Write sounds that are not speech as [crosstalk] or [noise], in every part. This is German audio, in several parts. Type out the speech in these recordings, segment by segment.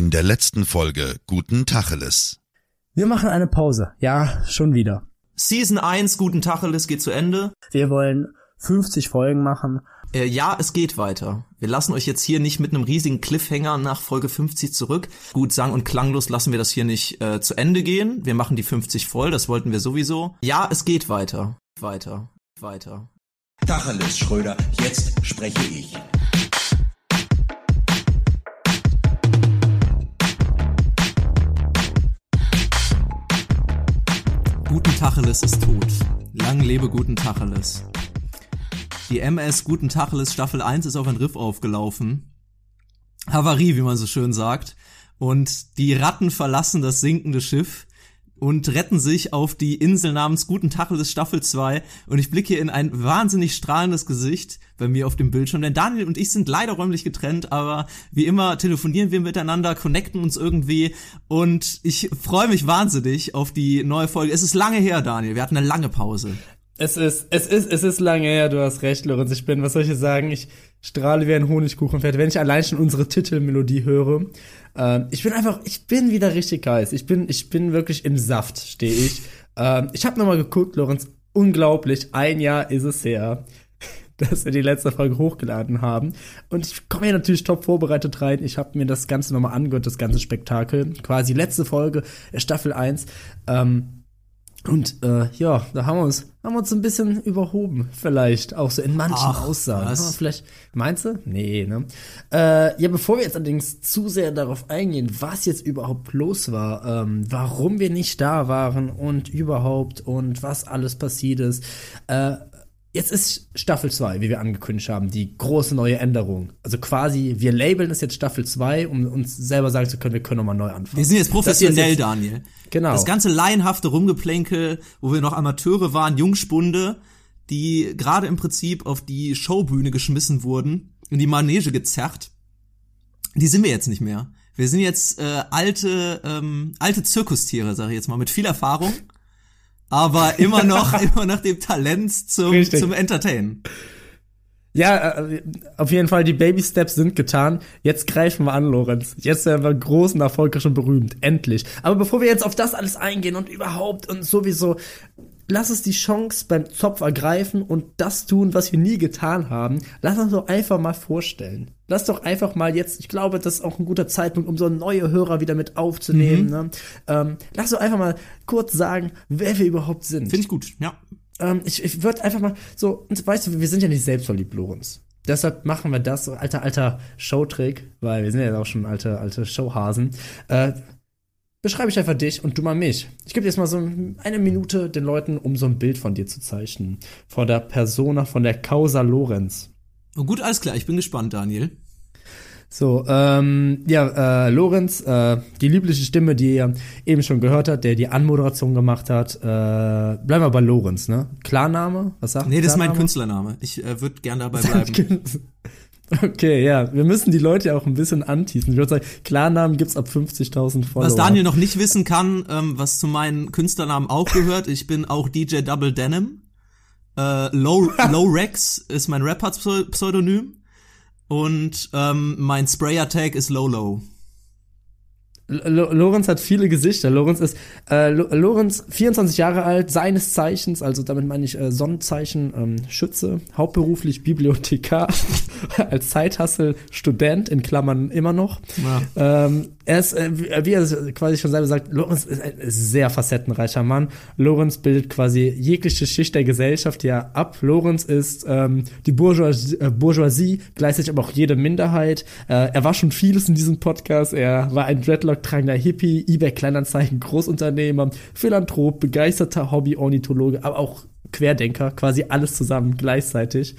In der letzten Folge Guten Tacheles. Wir machen eine Pause. Ja, schon wieder. Season 1 Guten Tacheles geht zu Ende. Wir wollen 50 Folgen machen. Äh, ja, es geht weiter. Wir lassen euch jetzt hier nicht mit einem riesigen Cliffhanger nach Folge 50 zurück. Gut, sang- und klanglos lassen wir das hier nicht äh, zu Ende gehen. Wir machen die 50 voll, das wollten wir sowieso. Ja, es geht weiter. Weiter. Weiter. Tacheles, Schröder, jetzt spreche ich. Guten Tacheles ist tot. Lang lebe Guten Tacheles. Die MS Guten Tacheles Staffel 1 ist auf ein Riff aufgelaufen. Havarie, wie man so schön sagt. Und die Ratten verlassen das sinkende Schiff und retten sich auf die Insel namens Guten Tacheles Staffel 2 und ich blicke in ein wahnsinnig strahlendes Gesicht bei mir auf dem Bildschirm, denn Daniel und ich sind leider räumlich getrennt, aber wie immer telefonieren wir miteinander, connecten uns irgendwie und ich freue mich wahnsinnig auf die neue Folge. Es ist lange her, Daniel, wir hatten eine lange Pause. Es ist, es ist, es ist lange her, du hast recht, Lorenz. Ich bin, was soll ich sagen, ich strahle wie ein Honigkuchenpferd, wenn ich allein schon unsere Titelmelodie höre. Ähm, ich bin einfach, ich bin wieder richtig heiß. Ich bin, ich bin wirklich im Saft, stehe ich. Ähm, ich habe nochmal geguckt, Lorenz, unglaublich, ein Jahr ist es her, [laughs] dass wir die letzte Folge hochgeladen haben. Und ich komme hier natürlich top vorbereitet rein. Ich habe mir das Ganze nochmal angehört, das ganze Spektakel. Quasi letzte Folge, äh, Staffel 1. Ähm, und äh, ja, da haben wir uns haben wir uns ein bisschen überhoben, vielleicht auch so in manchen Ach, Aussagen. was? Vielleicht meinst du? Nee, ne? Äh, ja, bevor wir jetzt allerdings zu sehr darauf eingehen, was jetzt überhaupt los war, ähm, warum wir nicht da waren und überhaupt und was alles passiert ist, äh, Jetzt ist Staffel 2, wie wir angekündigt haben, die große neue Änderung. Also quasi, wir labeln es jetzt Staffel 2, um uns selber sagen zu können, wir können nochmal neu anfangen. Wir sind jetzt professionell, jetzt- Daniel. Genau. Das ganze laienhafte Rumgeplänkel, wo wir noch Amateure waren, Jungspunde, die gerade im Prinzip auf die Showbühne geschmissen wurden, in die Manege gezerrt, die sind wir jetzt nicht mehr. Wir sind jetzt äh, alte, ähm, alte Zirkustiere, sage ich jetzt mal, mit viel Erfahrung, aber immer noch, [laughs] immer noch dem Talent zum, Richtig. zum Entertainen. Ja, äh, auf jeden Fall, die Baby Steps sind getan. Jetzt greifen wir an, Lorenz. Jetzt werden wir groß und erfolgreich und berühmt. Endlich. Aber bevor wir jetzt auf das alles eingehen und überhaupt und sowieso, lass uns die Chance beim Zopf ergreifen und das tun, was wir nie getan haben. Lass uns doch einfach mal vorstellen. Lass doch einfach mal jetzt, ich glaube, das ist auch ein guter Zeitpunkt, um so neue Hörer wieder mit aufzunehmen. Ne? Ähm, lass doch einfach mal kurz sagen, wer wir überhaupt sind Finde ich gut, ja. ähm, ich, ich würde einfach mal so, und weißt du, wir sind ja nicht selbstverliebt, Lorenz. Deshalb machen wir das, alter, alter Showtrick, weil wir sind ja auch schon alte, alte Showhasen. Äh, beschreibe ich einfach dich und du mal mich. Ich gebe jetzt mal so eine Minute den Leuten, um so ein Bild von dir zu zeichnen. Von der Persona, von der Causa Lorenz. Oh, gut, alles klar, ich bin gespannt, Daniel. So, ähm, ja, äh, Lorenz, äh, die liebliche Stimme, die ihr eben schon gehört hat, der die Anmoderation gemacht hat, äh, bleiben wir bei Lorenz, ne? Klarname? Was sagt Nee, das ist mein Klarname? Künstlername. Ich äh, würde gern dabei [laughs] bleiben. Okay, ja, wir müssen die Leute ja auch ein bisschen anteasen. Ich würde sagen, Klarnamen gibt's ab 50.000 Follower. Was Daniel noch nicht wissen kann, ähm, was zu meinen Künstlernamen auch gehört, ich bin auch DJ Double Denim. Äh, Low, [laughs] Low Rex ist mein Rapper-Pseudonym. Und ähm, mein Sprayer-Tag ist Lolo. Lorenz hat viele Gesichter. Lorenz ist äh, Lo Lorenz 24 Jahre alt, seines Zeichens, also damit meine ich äh, Sonnenzeichen ähm, Schütze, hauptberuflich Bibliothekar, [laughs] als Zeithassel Student in Klammern immer noch. Ja. Ähm, er ist, äh, wie er quasi schon selber sagt, Lorenz ist ein sehr facettenreicher Mann. Lorenz bildet quasi jegliche Schicht der Gesellschaft ja ab. Lorenz ist ähm, die Bourgeoisie, äh, Bourgeoisie, gleichzeitig aber auch jede Minderheit. Äh, er war schon vieles in diesem Podcast. Er war ein Dreadlock-tragender Hippie, eBay-Kleinanzeigen, Großunternehmer, Philanthrop, begeisterter Hobby-Ornithologe, aber auch Querdenker, quasi alles zusammen gleichzeitig.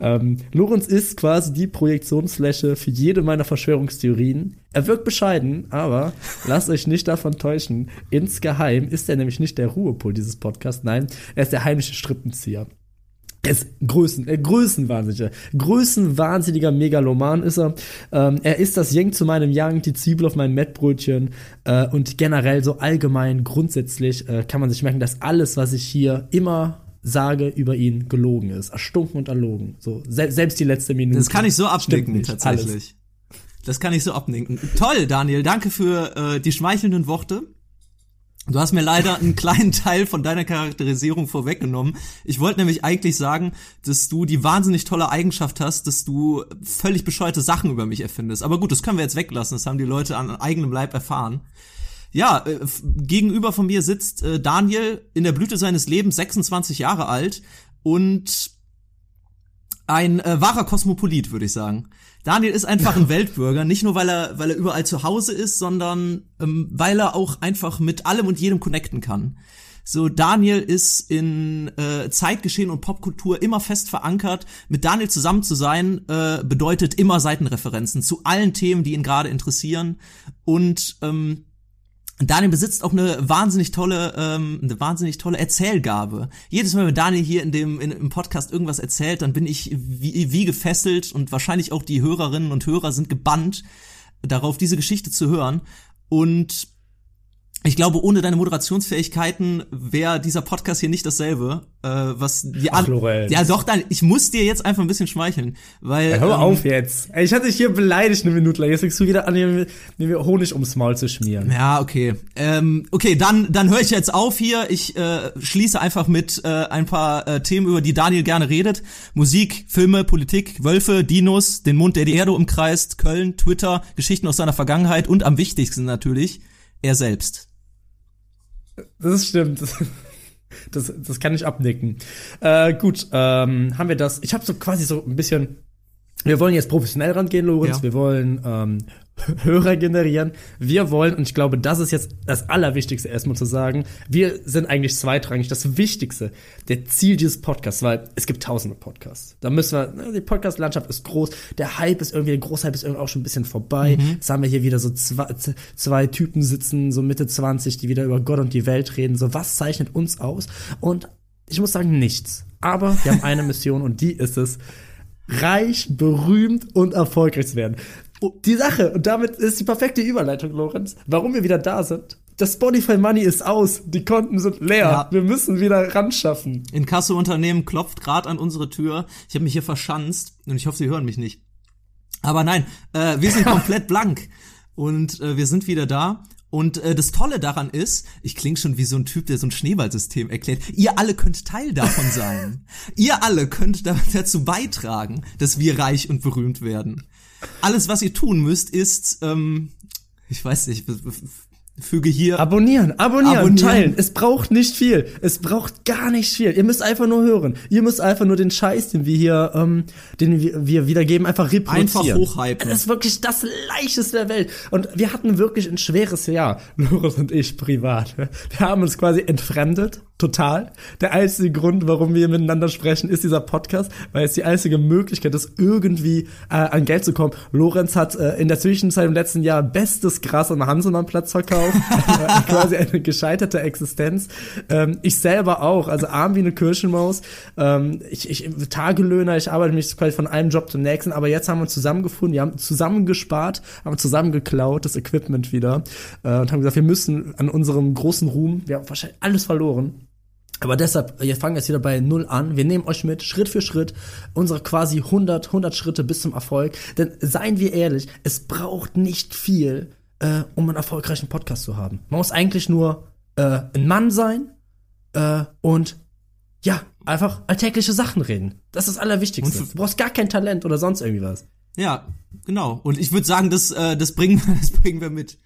Ähm, Lorenz ist quasi die Projektionsfläche für jede meiner Verschwörungstheorien. Er wirkt bescheiden, aber lasst euch nicht davon täuschen. Insgeheim ist er nämlich nicht der Ruhepol dieses Podcasts, nein, er ist der heimliche Strippenzieher. Er ist Größen, äh, Größenwahnsinniger, Größenwahnsinniger Megaloman ist er. Ähm, er ist das Yang zu meinem Yang, die Zwiebel auf meinem Mettbrötchen äh, und generell so allgemein, grundsätzlich äh, kann man sich merken, dass alles, was ich hier immer sage über ihn, gelogen ist. Erstunken und erlogen. So, se selbst die letzte Minute. Das kann ich so nicht, tatsächlich. Das kann ich so abnicken. Toll, Daniel. Danke für äh, die schmeichelnden Worte. Du hast mir leider einen kleinen Teil von deiner Charakterisierung vorweggenommen. Ich wollte nämlich eigentlich sagen, dass du die wahnsinnig tolle Eigenschaft hast, dass du völlig bescheuerte Sachen über mich erfindest. Aber gut, das können wir jetzt weglassen. Das haben die Leute an eigenem Leib erfahren. Ja, äh, gegenüber von mir sitzt äh, Daniel in der Blüte seines Lebens, 26 Jahre alt und ein äh, wahrer Kosmopolit, würde ich sagen. Daniel ist einfach ein [laughs] Weltbürger, nicht nur weil er, weil er überall zu Hause ist, sondern ähm, weil er auch einfach mit allem und jedem connecten kann. So, Daniel ist in äh, Zeitgeschehen und Popkultur immer fest verankert. Mit Daniel zusammen zu sein, äh, bedeutet immer Seitenreferenzen zu allen Themen, die ihn gerade interessieren. Und ähm, Daniel besitzt auch eine wahnsinnig tolle, ähm, eine wahnsinnig tolle Erzählgabe. Jedes Mal, wenn Daniel hier in dem in, im Podcast irgendwas erzählt, dann bin ich wie, wie gefesselt und wahrscheinlich auch die Hörerinnen und Hörer sind gebannt darauf, diese Geschichte zu hören. Und ich glaube, ohne deine Moderationsfähigkeiten wäre dieser Podcast hier nicht dasselbe, äh, was die Ach, Lorenz. Ja, doch, dann, ich muss dir jetzt einfach ein bisschen schmeicheln, weil. Ja, hör ähm, auf jetzt. Ich hatte dich hier beleidigt eine Minute lang. Jetzt fängst du wieder an, mir, mir Honig ums Maul zu schmieren. Ja, okay. Ähm, okay, dann, dann höre ich jetzt auf hier. Ich äh, schließe einfach mit äh, ein paar äh, Themen, über die Daniel gerne redet. Musik, Filme, Politik, Wölfe, Dinos, den Mond, der die Erde umkreist, Köln, Twitter, Geschichten aus seiner Vergangenheit und am wichtigsten natürlich, er selbst. Das stimmt. Das, das kann ich abnicken. Äh, gut, ähm, haben wir das. Ich habe so quasi so ein bisschen. Wir wollen jetzt professionell rangehen, Lorenz. Ja. Wir wollen ähm, [laughs] Hörer generieren. Wir wollen, und ich glaube, das ist jetzt das Allerwichtigste erstmal zu sagen, wir sind eigentlich zweitrangig. Das Wichtigste, der Ziel dieses Podcasts, weil es gibt tausende Podcasts. Da müssen wir, die Podcast-Landschaft ist groß, der Hype ist irgendwie, der Großhype ist irgendwie auch schon ein bisschen vorbei. Jetzt haben wir hier wieder so zwei, zwei Typen sitzen, so Mitte 20, die wieder über Gott und die Welt reden. So, was zeichnet uns aus? Und ich muss sagen, nichts. Aber wir haben eine Mission und die ist es, reich, berühmt und erfolgreich zu werden. Oh, Die Sache, und damit ist die perfekte Überleitung, Lorenz, warum wir wieder da sind. Das Spotify Money ist aus, die Konten sind leer. Ja. Wir müssen wieder ran schaffen. Inkasso-Unternehmen klopft gerade an unsere Tür. Ich habe mich hier verschanzt und ich hoffe, sie hören mich nicht. Aber nein, äh, wir sind [laughs] komplett blank und äh, wir sind wieder da. Und äh, das Tolle daran ist, ich klinge schon wie so ein Typ, der so ein Schneeballsystem erklärt. Ihr alle könnt Teil davon sein. [laughs] ihr alle könnt da, dazu beitragen, dass wir reich und berühmt werden. Alles, was ihr tun müsst, ist, ähm, ich weiß nicht, füge hier Abonnieren, abonnieren, Abonnieren. teilen. Es braucht nicht viel. Es braucht gar nicht viel. Ihr müsst einfach nur hören. Ihr müsst einfach nur den Scheiß, den wir hier, ähm, den wir, wiedergeben, einfach reproduzieren. Einfach hochhypen. Das ist wirklich das leichteste der Welt. Und wir hatten wirklich ein schweres Jahr, [laughs] Loris und ich privat. Wir haben uns quasi entfremdet, total. Der einzige Grund, warum wir miteinander sprechen, ist dieser Podcast, weil es die einzige Möglichkeit ist, irgendwie äh, an Geld zu kommen. Lorenz hat äh, in der Zwischenzeit im letzten Jahr bestes Gras am Hanselmannplatz verkauft. [laughs] Äh, quasi eine gescheiterte Existenz. Ähm, ich selber auch, also arm wie eine Kirchenmaus. Ähm, ich, ich Tagelöhner, ich arbeite mich quasi von einem Job zum nächsten, aber jetzt haben wir uns zusammengefunden, wir haben zusammengespart, haben zusammengeklaut, das Equipment wieder äh, und haben gesagt, wir müssen an unserem großen Ruhm, wir haben wahrscheinlich alles verloren, aber deshalb, wir fangen jetzt wieder bei Null an. Wir nehmen euch mit, Schritt für Schritt, unsere quasi 100, 100 Schritte bis zum Erfolg. Denn seien wir ehrlich, es braucht nicht viel, äh, um einen erfolgreichen Podcast zu haben. Man muss eigentlich nur äh, ein Mann sein äh, und ja, einfach alltägliche Sachen reden. Das ist das Allerwichtigste. Du brauchst gar kein Talent oder sonst irgendwie was. Ja, genau. Und ich würde sagen, das, äh, das, bringen, [laughs] das bringen wir mit.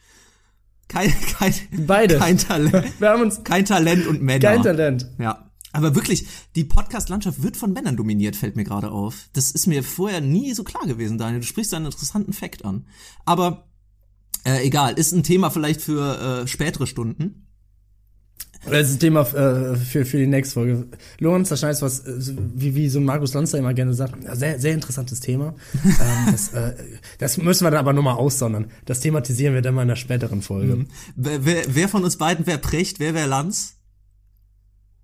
Kein, kein, Beide. kein Talent. [laughs] Wir haben uns Kein Talent und Männer. kein Talent. Ja. Aber wirklich, die Podcast-Landschaft wird von Männern dominiert, fällt mir gerade auf. Das ist mir vorher nie so klar gewesen, Daniel. Du sprichst da einen interessanten Fakt an. Aber äh, egal, ist ein Thema vielleicht für äh, spätere Stunden. Das ist ein Thema äh, für, für die nächste Folge. Lorenz, da schneidest was, äh, wie, wie so Markus Lanzer immer gerne sagt, sehr, sehr interessantes Thema. [laughs] ähm, das, äh, das müssen wir dann aber nur mal aussondern. Das thematisieren wir dann mal in einer späteren Folge. Wer, wer, wer von uns beiden wäre Precht, wer wäre Lanz?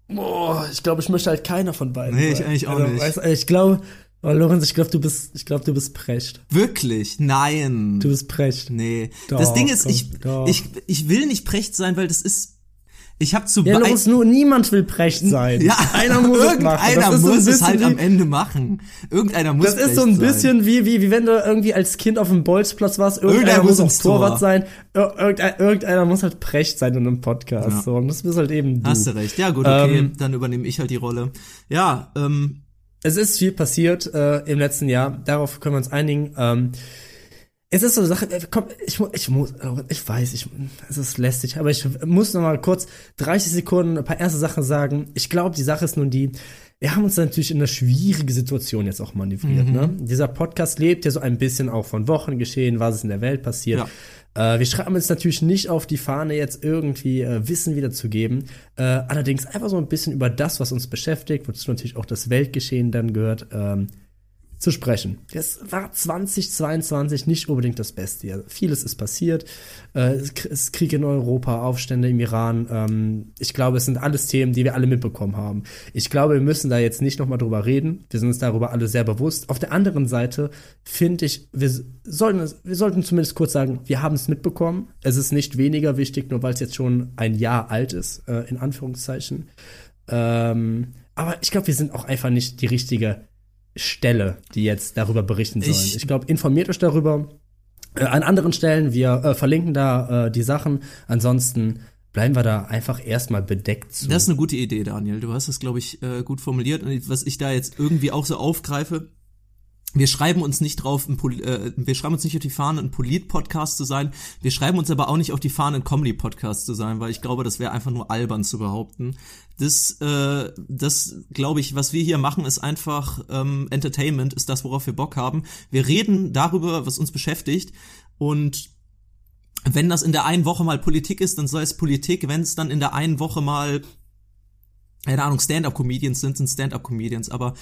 Boah, ich glaube, ich möchte halt keiner von beiden. Nee, ich sein. eigentlich auch also, nicht. Weißt, ich glaube, oh, Lorenz, ich glaube, du bist, ich glaube, du bist Precht. Wirklich? Nein. Du bist Precht. Nee. Doch, das Ding ist, komm, ich, doch. ich, ich will nicht Precht sein, weil das ist. Ich habe zu Ja, los, nur niemand will Precht sein. ja, einer muss es irgendeiner ein muss es halt wie- am Ende machen. Irgendeiner muss Das ist so ein sein. bisschen wie, wie, wie wenn du irgendwie als Kind auf dem Bolzplatz warst, irgendeiner Irgendeiner muss muss auch ins Tor. Torwart sein, Ir- irgendein, irgendeiner muss halt Precht sein in einem Podcast. Ja. So, und das bist halt eben du. Hast du recht. Ja, gut, okay, Ähm, dann übernehme ich halt die Rolle. Ja, ähm, Es ist viel passiert äh, im letzten Jahr, darauf können wir uns einigen. Ähm, es ist so eine Sache, äh, komm, ich, mu- ich muss, ich weiß, ich, es ist lästig, aber ich muss noch mal kurz 30 Sekunden ein paar erste Sachen sagen. Ich glaube, die Sache ist nun die, wir haben uns natürlich in eine schwierige Situation jetzt auch manövriert. Mhm. Ne? Dieser Podcast lebt ja so ein bisschen auch von Wochengeschehen, was ist in der Welt passiert. Äh, wir schreiben uns natürlich nicht auf die Fahne, jetzt irgendwie äh, Wissen wiederzugeben. Äh, allerdings einfach so ein bisschen über das, was uns beschäftigt, wozu natürlich auch das Weltgeschehen dann gehört, ähm, zu sprechen. Es war 2022 nicht unbedingt das beste Jahr. Vieles ist passiert. Äh, es ist Krieg in Europa, Aufstände im Iran. Ähm, ich glaube, es sind alles Themen, die wir alle mitbekommen haben. Ich glaube, wir müssen da jetzt nicht nochmal drüber reden. Wir sind uns darüber alle sehr bewusst. Auf der anderen Seite finde ich, wir sollten, wir sollten zumindest kurz sagen, wir haben es mitbekommen. Es ist nicht weniger wichtig, nur weil es jetzt schon ein Jahr alt ist, äh, in Anführungszeichen. Ähm, aber ich glaube, wir sind auch einfach nicht die richtige Stelle, die jetzt darüber berichten sollen. Ich- Ich, glaube, informiert euch darüber. Äh, an anderen Stellen, wir äh, verlinken da äh, die Sachen. Ansonsten bleiben wir da einfach erstmal bedeckt zu. Das ist eine gute Idee, Daniel. Du hast es, glaube ich, äh, gut formuliert. Und was ich da jetzt irgendwie auch so aufgreife, wir schreiben uns nicht drauf, äh, wir schreiben uns nicht auf die Fahne, ein Polit-Podcast zu sein. Wir schreiben uns aber auch nicht auf die Fahne, ein Comedy-Podcast zu sein, weil ich glaube, das wäre einfach nur albern zu behaupten. Das, äh, das glaube ich, was wir hier machen, ist einfach ähm, Entertainment, ist das, worauf wir Bock haben. Wir reden darüber, was uns beschäftigt und wenn das in der einen Woche mal Politik ist, dann soll es Politik. Wenn es dann in der einen Woche mal, keine Ahnung, Stand-up-Comedians sind, sind Stand-up-Comedians. Aber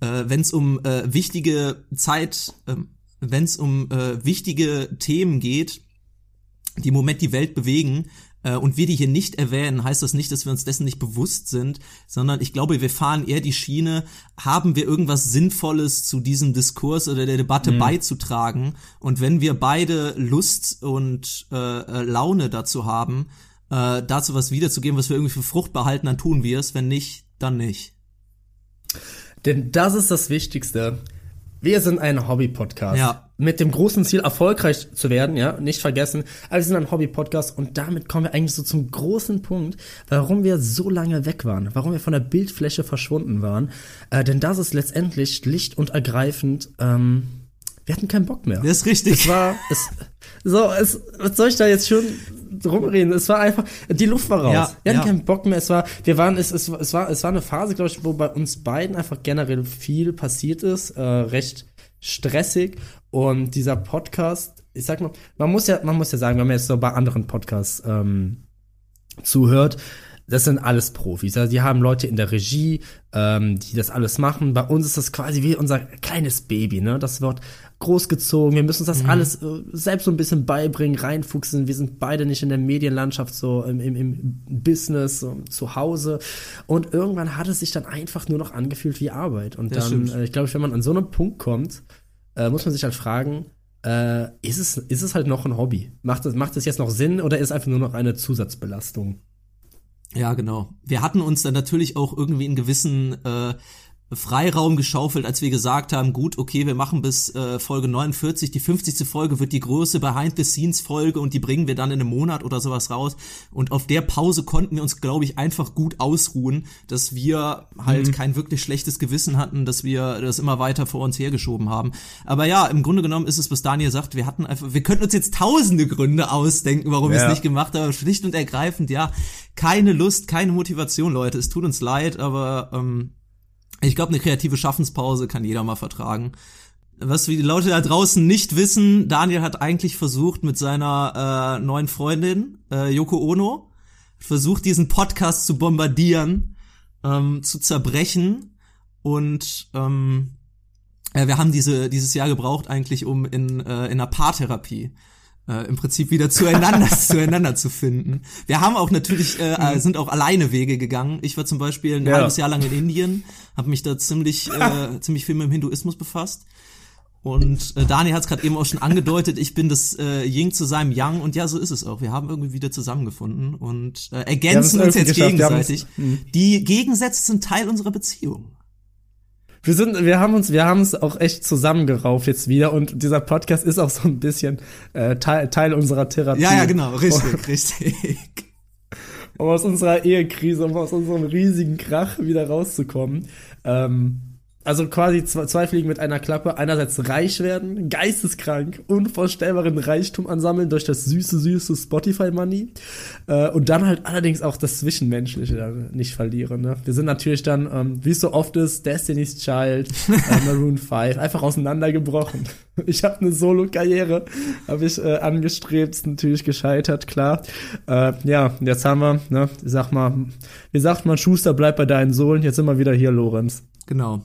äh, wenn es um äh, wichtige Zeit, äh, wenn es um äh, wichtige Themen geht, die im Moment die Welt bewegen, äh, und wir die hier nicht erwähnen, heißt das nicht, dass wir uns dessen nicht bewusst sind, sondern ich glaube, wir fahren eher die Schiene, haben wir irgendwas Sinnvolles zu diesem Diskurs oder der Debatte beizutragen. Und wenn wir beide Lust und äh, äh, Laune dazu haben, äh, dazu was wiederzugeben, was wir irgendwie für fruchtbar halten, dann tun wir es. Wenn nicht, dann nicht. Denn das ist das Wichtigste. Wir sind ein Hobby-Podcast. Ja. Mit dem großen Ziel, erfolgreich zu werden, ja, nicht vergessen. Aber wir sind ein Hobby-Podcast und damit kommen wir eigentlich so zum großen Punkt, warum wir so lange weg waren, warum wir von der Bildfläche verschwunden waren. Äh, denn das ist letztendlich schlicht und ergreifend, ähm, wir hatten keinen Bock mehr. Das ist richtig. Es war, es, so, es, was soll ich da jetzt schon rumreden? Es war einfach, die Luft war raus. Ja, wir hatten ja. keinen Bock mehr. Es war, wir waren, es, es, es war, es war eine Phase, glaube ich, wo bei uns beiden einfach generell viel passiert ist, äh, recht stressig. Und dieser Podcast, ich sag mal, man muss ja, man muss ja sagen, wenn man jetzt so bei anderen Podcasts ähm, zuhört, das sind alles Profis. Also die haben Leute in der Regie, ähm, die das alles machen. Bei uns ist das quasi wie unser kleines Baby, ne? Das wird großgezogen. Wir müssen uns das alles äh, selbst so ein bisschen beibringen, reinfuchsen. Wir sind beide nicht in der Medienlandschaft, so im, im, im Business, so zu Hause. Und irgendwann hat es sich dann einfach nur noch angefühlt wie Arbeit. Und Das dann, stimmt. äh, ich glaube, wenn man an so einen Punkt kommt, äh, muss man sich halt fragen, äh, ist, es, ist es halt noch ein Hobby? Macht es, macht es jetzt noch Sinn oder ist es einfach nur noch eine Zusatzbelastung? Ja, genau. Wir hatten uns dann natürlich auch irgendwie einen gewissen äh, Freiraum geschaufelt, als wir gesagt haben, gut, okay, wir machen bis äh, Folge 49, die 50. Folge wird die große Behind-the-Scenes-Folge und die bringen wir dann in einem Monat oder sowas raus. Und auf der Pause konnten wir uns, glaube ich, einfach gut ausruhen, dass wir halt kein wirklich schlechtes Gewissen hatten, dass wir das immer weiter vor uns hergeschoben haben. Aber ja, im Grunde genommen ist es, was Daniel sagt, wir hatten einfach, wir könnten uns jetzt tausende Gründe ausdenken, warum wir Ja. es nicht gemacht haben, schlicht und ergreifend, ja, keine Lust, keine Motivation, Leute. Es tut uns leid, aber ähm, ich glaube, eine kreative Schaffenspause kann jeder mal vertragen. Was die Leute da draußen nicht wissen, Daniel hat eigentlich versucht mit seiner äh, neuen Freundin, äh, Yoko Ono, versucht diesen Podcast zu bombardieren, ähm, zu zerbrechen und ähm, äh, wir haben diese, dieses Jahr gebraucht eigentlich, um in, äh, in einer Paartherapie äh, im Prinzip wieder zueinander, [laughs] zueinander zu finden. Wir haben auch natürlich, äh, äh, sind auch alleine Wege gegangen. Ich war zum Beispiel ein Ja. halbes Jahr lang in Indien, habe mich da ziemlich, äh, [laughs] ziemlich viel mit dem Hinduismus befasst. Und äh, Dani hat es gerade eben auch schon angedeutet, ich bin das äh, Ying zu seinem Yang und ja, so ist es auch. Wir haben irgendwie wieder zusammengefunden und äh, ergänzen uns jetzt gegenseitig. Die Gegensätze sind Teil unserer Beziehung. Wir sind, wir haben uns, wir haben es auch echt zusammengerauft jetzt wieder und dieser Podcast ist auch so ein bisschen äh, Teil, Teil unserer Therapie. Ja, ja, genau, richtig, richtig. [laughs] um aus unserer Ehekrise, um aus unserem riesigen Krach wieder rauszukommen. Ähm, also quasi zwei, Fliegen mit einer Klappe. Einerseits reich werden, geisteskrank, unvorstellbaren Reichtum ansammeln durch das süße, süße Spotify-Money. Äh, und dann halt allerdings auch das Zwischenmenschliche dann nicht verlieren. Ne? Wir sind natürlich dann, ähm, wie es so oft ist, Destiny's Child, äh, [laughs] Maroon 5, einfach auseinandergebrochen. [laughs] Ich habe eine Solo-Karriere, habe ich äh, angestrebt, ist natürlich gescheitert, klar. Äh, ja, jetzt haben wir, ne, sag mal, wie sagt man, Schuster, bleib bei deinen Sohlen, jetzt sind wir wieder hier, Lorenz. Genau.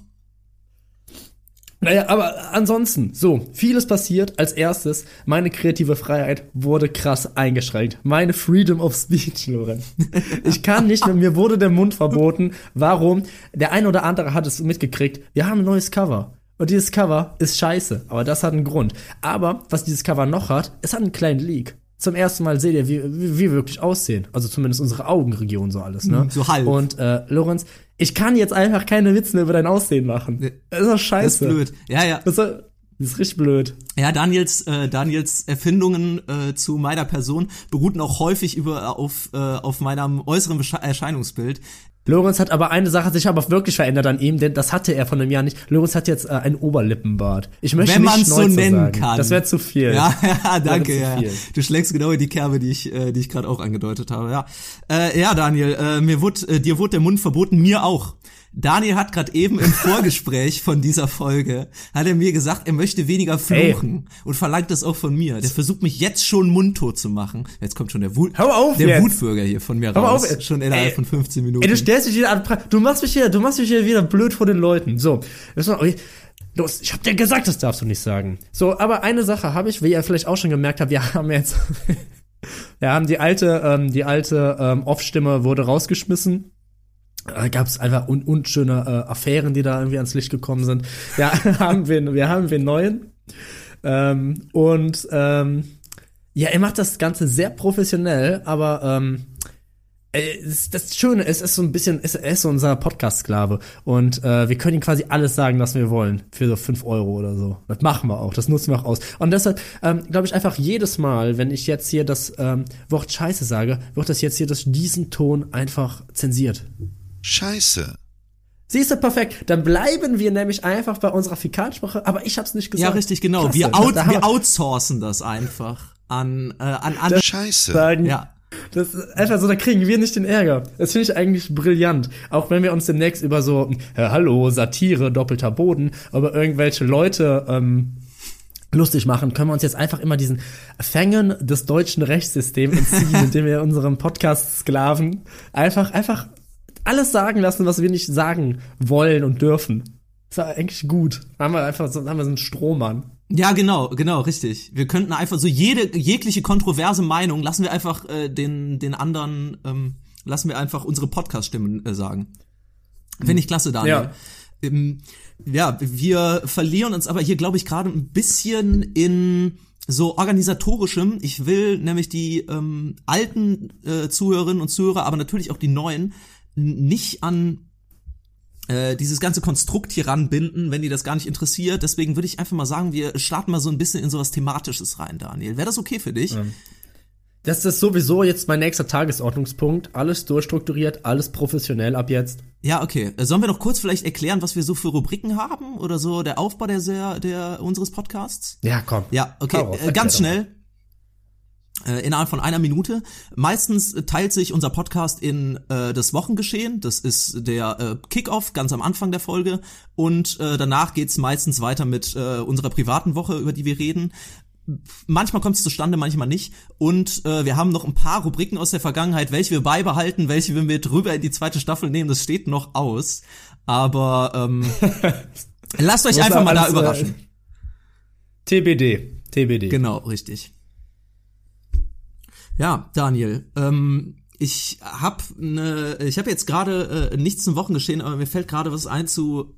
Naja, aber ansonsten, so, vieles passiert. Als erstes, meine kreative Freiheit wurde krass eingeschränkt. Meine Freedom of Speech, Lorenz. [laughs] Ich kann nicht mehr, mir wurde der Mund verboten. Warum? Der ein oder andere hat es mitgekriegt. Wir haben ein neues Cover. Und dieses Cover ist scheiße, aber das hat einen Grund. Aber was dieses Cover noch hat, es hat einen kleinen Leak. Zum ersten Mal seht ihr, wie, wie wir wirklich aussehen. Also zumindest unsere Augenregion so alles, ne? So halb. Und äh, Lorenz, ich kann jetzt einfach keine Witze mehr über dein Aussehen machen. Das ist doch Das scheiße. ist blöd. Ja, ja. Das ist, das ist richtig blöd. Ja, Daniels, äh, Daniels Erfindungen äh, zu meiner Person beruhten auch häufig über auf, äh, auf meinem äußeren Besche Erscheinungsbild. Lorenz hat aber eine Sache sich aber wirklich verändert an ihm, denn das hatte er von einem Jahr nicht. Lorenz hat jetzt äh, einen Oberlippenbart. Ich möchte Wenn nicht man's so nennen sagen. kann. Das wäre zu viel. Ja, [laughs] ja, danke. Ja. Du schlägst genau in die Kerbe, die ich, äh, die ich gerade auch angedeutet habe. Ja, äh, ja, Daniel, äh, mir wurde, äh, dir wurde der Mund verboten, mir auch. Daniel hat gerade eben im Vorgespräch von dieser Folge, hat er mir gesagt, er möchte weniger fluchen und verlangt das auch von mir. Der versucht mich jetzt schon mundtot zu machen. Jetzt kommt schon der, Wut, Hör auf der jetzt. Wutbürger hier von mir Hör raus. auf, ey. schon innerhalb Ey. von 15 Minuten. Ey, du stellst dich wieder an. Du machst mich hier, du machst mich hier wieder blöd vor den Leuten. So, los, ich hab dir gesagt, das darfst du nicht sagen. So, aber eine Sache habe ich, wie ihr vielleicht auch schon gemerkt habt, wir haben jetzt, [laughs] wir haben die alte, ähm, die alte ähm, Off-Stimme wurde rausgeschmissen. Da gab es einfach un unschöne äh, Affären, die da irgendwie ans Licht gekommen sind. Ja, [laughs] haben wir, wir haben einen neuen. Ähm, und ähm, ja, er macht das Ganze sehr professionell, aber ähm, äh, das Schöne ist, es ist so ein bisschen, es- ist so unser Podcast-Sklave. Und äh, wir können ihm quasi alles sagen, was wir wollen. Für so 5 Euro oder so. Das machen wir auch, das nutzen wir auch aus. Und deshalb ähm, glaube ich einfach jedes Mal, wenn ich jetzt hier das ähm, Wort Scheiße sage, wird das jetzt hier durch diesen Ton einfach zensiert. Scheiße. Siehst du, perfekt. Dann bleiben wir nämlich einfach bei unserer Fäkalsprache, aber ich hab's nicht ja, gesagt. richtig, genau. Klasse. wir, out, wir outsourcen das einfach an, äh, an, an Scheiße. sagen. ja. Das ist einfach so, da kriegen wir nicht den Ärger. Das finde ich eigentlich brillant. Auch wenn wir uns demnächst über so, äh, hallo, Satire, doppelter Boden, aber irgendwelche Leute ähm, lustig machen, können wir uns jetzt einfach immer diesen Fängen des deutschen Rechtssystems entziehen, [laughs] indem wir unserem Podcast-Sklaven einfach, einfach alles sagen lassen, was wir nicht sagen wollen und dürfen. Das war eigentlich gut. Haben wir einfach so, haben wir so einen Strohmann. Ja, genau, genau, richtig. Wir könnten einfach so jede jegliche kontroverse Meinung lassen wir einfach äh, den den anderen ähm, lassen wir einfach unsere Podcast-Stimmen äh, sagen. Finde ich klasse, Daniel. Ja. Ähm, ja, wir verlieren uns aber hier, glaube ich, gerade ein bisschen in so organisatorischem. Ich will nämlich die ähm, alten äh, Zuhörerinnen und Zuhörer, aber natürlich auch die neuen, nicht an äh, dieses ganze Konstrukt hier ranbinden, wenn die das gar nicht interessiert. Deswegen würde ich einfach mal sagen, wir starten mal so ein bisschen in sowas Thematisches rein, Daniel. Wäre das okay für dich? Das ist sowieso jetzt mein nächster Tagesordnungspunkt. Alles durchstrukturiert, alles professionell ab jetzt. Ja, okay. Äh, Sollen wir noch kurz vielleicht erklären, was wir so für Rubriken haben oder so der Aufbau der, der, der unseres Podcasts? Ja, komm. Ja, okay. Äh, ganz schnell. Äh, innerhalb von einer Minute. Meistens äh, teilt sich unser Podcast in äh, das Wochengeschehen. Das ist der äh, Kickoff ganz am Anfang der Folge. Und äh, danach geht's meistens weiter mit äh, unserer privaten Woche, über die wir reden. Manchmal kommt es zustande, manchmal nicht. Und äh, wir haben noch ein paar Rubriken aus der Vergangenheit, welche wir beibehalten, welche wir mit rüber in die zweite Staffel nehmen. Das steht noch aus. Aber ähm, [laughs] lasst euch einfach mal da äh, überraschen. TBD. TBD. Genau, richtig. Ja, Daniel, ähm, ich habe ne, ich habe jetzt gerade äh, nichts zum Wochengeschehen, aber mir fällt gerade was ein zu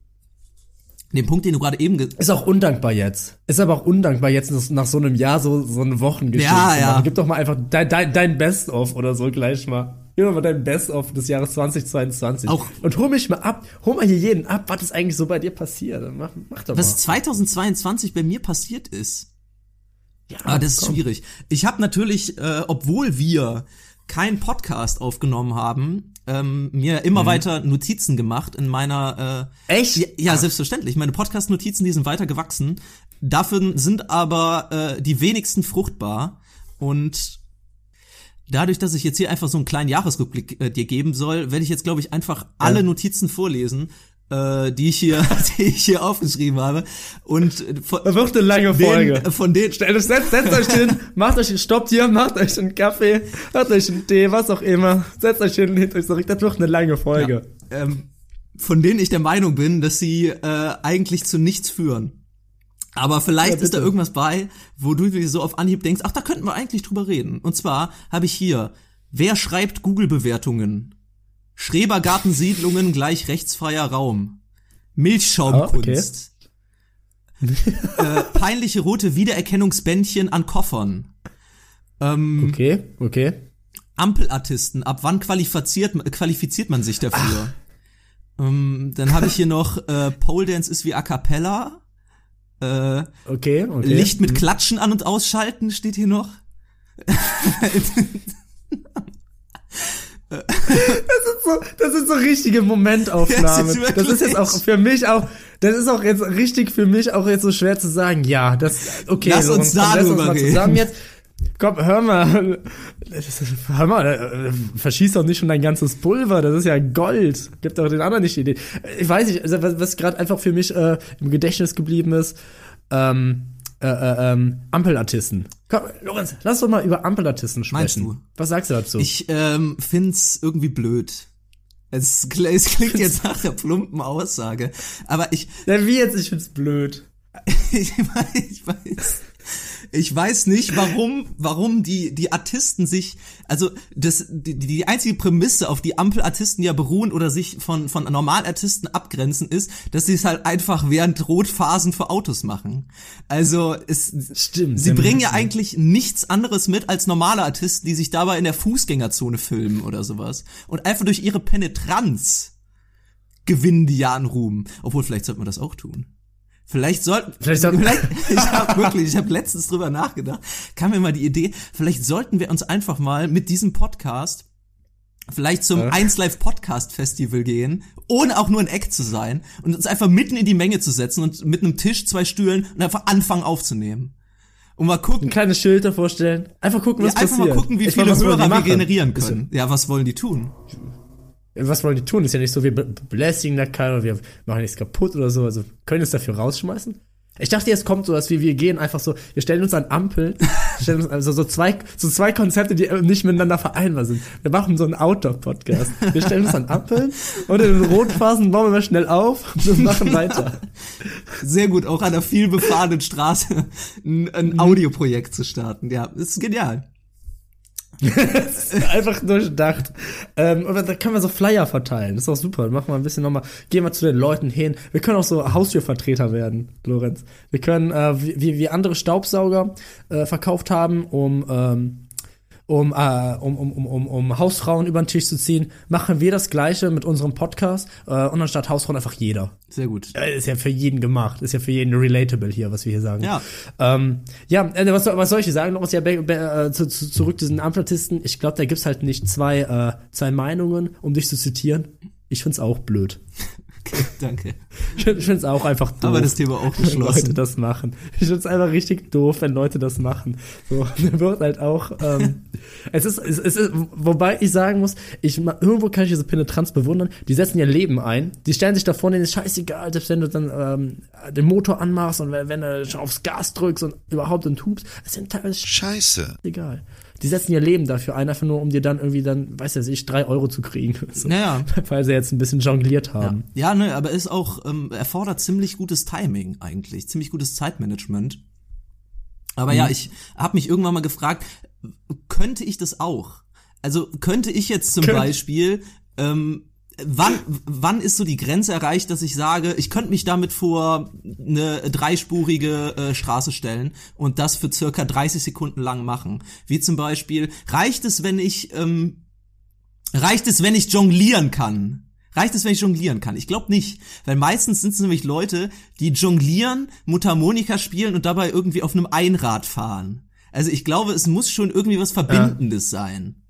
Den Punkt, den du gerade eben Ist auch undankbar jetzt. Ist aber auch undankbar jetzt nach- so einem Jahr so, so eine Wochengeschichte Ja, zu ja. Gib doch mal einfach dein, dein, dein Best-of oder so gleich mal. Gib doch mal dein Best-of des Jahres 2022. Auch- Und hol mich mal ab, hol mal hier jeden ab, was ist eigentlich so bei dir passiert. Mach, mach doch was mal. 2022 bei mir passiert ist. Ja, Aber das ist komm. schwierig. Ich habe natürlich, äh, obwohl wir keinen Podcast aufgenommen haben, ähm, mir immer weiter Notizen gemacht in meiner äh, Mhm. Echt? Ja, ja selbstverständlich. Meine Podcast-Notizen, die sind weiter gewachsen. Dafür sind aber äh, die wenigsten fruchtbar. Und dadurch, dass ich jetzt hier einfach so einen kleinen Jahresrückblick äh, dir geben soll, werde ich jetzt, glaube ich, einfach alle Notizen vorlesen, äh, die ich hier, [laughs] die ich hier aufgeschrieben habe. Und von, Das wird eine lange Folge. den, von denen, Stellt euch, setzt, setzt euch hin, macht euch, stoppt hier, macht euch einen Kaffee, macht euch einen Tee, was auch immer. Setzt euch hin, hinter euch zurück. Das wird eine lange Folge. ähm, von denen ich der Meinung bin, dass sie äh, eigentlich zu nichts führen. Aber vielleicht Ja, ist da irgendwas bei, wo du dir so auf Anhieb denkst, ach, da könnten wir eigentlich drüber reden. Und zwar habe ich hier, wer schreibt Google-Bewertungen? Schrebergartensiedlungen gleich rechtsfreier Raum. Milchschaumkunst. äh, peinliche rote Wiedererkennungsbändchen an Koffern. Ähm, Okay, okay. Ampelartisten, ab wann qualifiziert, qualifiziert man sich dafür? Ähm, dann habe ich hier noch äh, Pole Dance ist wie A Cappella. Äh, Okay, okay. Licht mit Klatschen an und ausschalten steht hier noch. [laughs] so, das sind so richtige Momentaufnahmen. Das ist Das ist, jetzt auch für mich auch, das ist auch jetzt richtig für mich auch jetzt so schwer zu sagen. Ja, das, okay. Lass uns lass darüber mal reden. zusammen jetzt. Komm, hör mal. Das Hör mal, äh, verschieß doch nicht schon dein ganzes Pulver. Das ist ja Gold. Gib doch den anderen nicht die Idee. Ich weiß nicht, also was, was gerade einfach für mich äh, im Gedächtnis geblieben ist, ähm, äh, äh, ähm, Ampelartisten. Komm, Lorenz, lass doch mal über Ampelartisten sprechen. Meinst du? Was sagst du dazu? Ich ähm, find's irgendwie blöd. Es, es klingt jetzt nach der plumpen Aussage, aber ich, ja, wie jetzt? Ich find's blöd. [laughs] ich weiß, ich weiß. Ich weiß nicht, warum, warum die, die Artisten sich, also das, die, die einzige Prämisse, auf die Ampelartisten ja beruhen oder sich von, von Normalartisten abgrenzen, ist, dass sie es halt einfach während Rotphasen für Autos machen. Also es, Stimmt. sie bringen ja eigentlich nichts anderes mit als normale Artisten, die sich dabei in der Fußgängerzone filmen oder sowas. Und einfach durch ihre Penetranz gewinnen die ja an Ruhm. Obwohl, vielleicht sollte man das auch tun. Vielleicht sollten, Vielleicht sollten- [laughs] ich habe wirklich, ich habe letztens drüber nachgedacht, kam mir mal die Idee, vielleicht sollten wir uns einfach mal mit diesem Podcast vielleicht zum Ja. 1 Live Podcast Festival gehen, ohne auch nur ein Eck zu sein und uns einfach mitten in die Menge zu setzen und mit einem Tisch, zwei Stühlen und einfach anfangen aufzunehmen. Und mal gucken, ein kleines Schild davor stellen. Einfach gucken, ja, was einfach passiert. mal gucken, wie Ich viele Hörer wir generieren können. Ja, was wollen die tun? Was wollen die tun? Ist ja nicht so, wir be- belästigen da keinen oder wir machen nichts kaputt oder so. Also können wir es dafür rausschmeißen? Ich dachte, jetzt kommt sowas wie, wir gehen einfach so, wir stellen uns an Ampeln, [laughs] stellen uns also so zwei, so zwei Konzepte, die nicht miteinander vereinbar sind. Wir machen so einen Outdoor-Podcast. Wir stellen uns an Ampeln [laughs] und in den Rotphasen bauen wir schnell auf und machen weiter. Sehr gut, auch an einer viel befahrenen Straße ein, ein Audioprojekt zu starten. Ja, das ist genial. Einfach durchdacht. Ähm, und da können wir so Flyer verteilen. Das ist auch super. Machen wir ein bisschen nochmal, gehen wir zu den Leuten hin. Wir können auch so Haustürvertreter werden, Lorenz. Wir können, äh, wie, wie andere Staubsauger äh, verkauft haben, um, ähm, um, äh, um, um, um, um, um Hausfrauen über den Tisch zu ziehen, machen wir das Gleiche mit unserem Podcast. Äh, und anstatt Hausfrauen einfach jeder. Sehr gut. Äh, Ist ja für jeden gemacht. Ist ja für jeden relatable hier, was wir hier sagen. Ja. Ähm, ja, äh, was, soll- was soll ich sagen? Noch was ja äh, zu, zu, zurück zu diesen Amplatisten. Ich glaube, da gibt's halt nicht zwei, äh, zwei Meinungen, um dich zu zitieren. Ich find's auch blöd. [laughs] Danke. Ich find- ich find's auch einfach doof. Aber das Thema auch wenn Leute geschlossen. das machen. Ich find's einfach richtig doof, wenn Leute das machen. So, [laughs] da wird halt auch, ähm, es ist, es, es ist, wobei ich sagen muss, ich, irgendwo kann ich diese Penetranz bewundern. Die setzen ihr Leben ein. Die stellen sich da vorne, denen ist scheißegal, selbst wenn du dann, ähm, den Motor anmachst und wenn, wenn du schon aufs Gas drückst und überhaupt und tubst, es sind teilweise Scheiße. egal. Die setzen ihr Leben dafür ein, einfach nur, um dir dann irgendwie dann, weiß ja ich, drei Euro zu kriegen. So, Naja. [laughs] Weil sie jetzt ein bisschen jongliert Ja, haben. ja ne, aber ist auch, ähm, erfordert ziemlich gutes Timing eigentlich, ziemlich gutes Zeitmanagement. Aber Mhm. ja, ich habe mich irgendwann mal gefragt, könnte ich das auch? Also könnte ich jetzt zum Könnt- Beispiel ähm, wann, wann ist so die Grenze erreicht, dass ich sage, ich könnte mich damit vor eine dreispurige äh, Straße stellen und das für circa 30 Sekunden lang machen? Wie zum Beispiel, reicht es, wenn ich, ähm, reicht es, wenn ich jonglieren kann? Reicht es, wenn ich jonglieren kann? Ich glaube nicht, weil meistens sind es nämlich Leute, die jonglieren, Mundharmonika spielen und dabei irgendwie auf einem Einrad fahren. Also ich glaube, es muss schon irgendwie was Verbindendes ja. sein.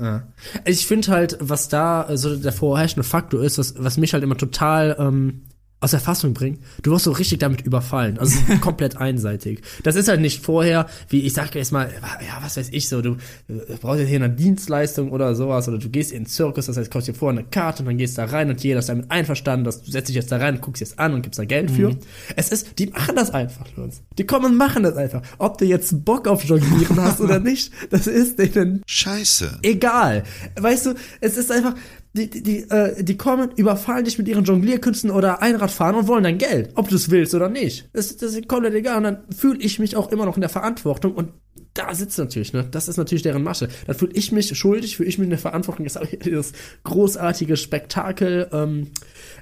Ja. Ich finde halt, was da so der vorherrschende Faktor ist, was, was mich halt immer total ähm, aus der Fassung bringen. Du wirst so richtig damit überfallen. Also [laughs] komplett einseitig. Das ist halt nicht vorher, wie ich sage jetzt mal, ja, was weiß ich so, du, du brauchst jetzt hier eine Dienstleistung oder sowas, oder du gehst in den Zirkus, das heißt, kaufst dir vorher eine Karte und dann gehst da rein und jeder ist damit einverstanden, dass du setzt dich jetzt da rein, guckst jetzt an und gibst da Geld für. Mhm. Es ist, die machen das einfach, Jungs. Die kommen und machen das einfach. Ob du jetzt Bock auf Jonglieren hast oder nicht, das ist denen Scheiße. Egal. Weißt du, es ist einfach, die, die, die, äh, die kommen, überfallen dich mit ihren Jonglierkünsten oder Einradfahren und wollen dein Geld, ob du es willst oder nicht. Das, das ist komplett egal. Und dann fühle ich mich auch immer noch in der Verantwortung und da sitzt natürlich, ne? Das ist natürlich deren Masche. Dann fühle ich mich schuldig, fühle ich mich in der Verantwortung. Jetzt habe ich dieses großartige Spektakel, ähm,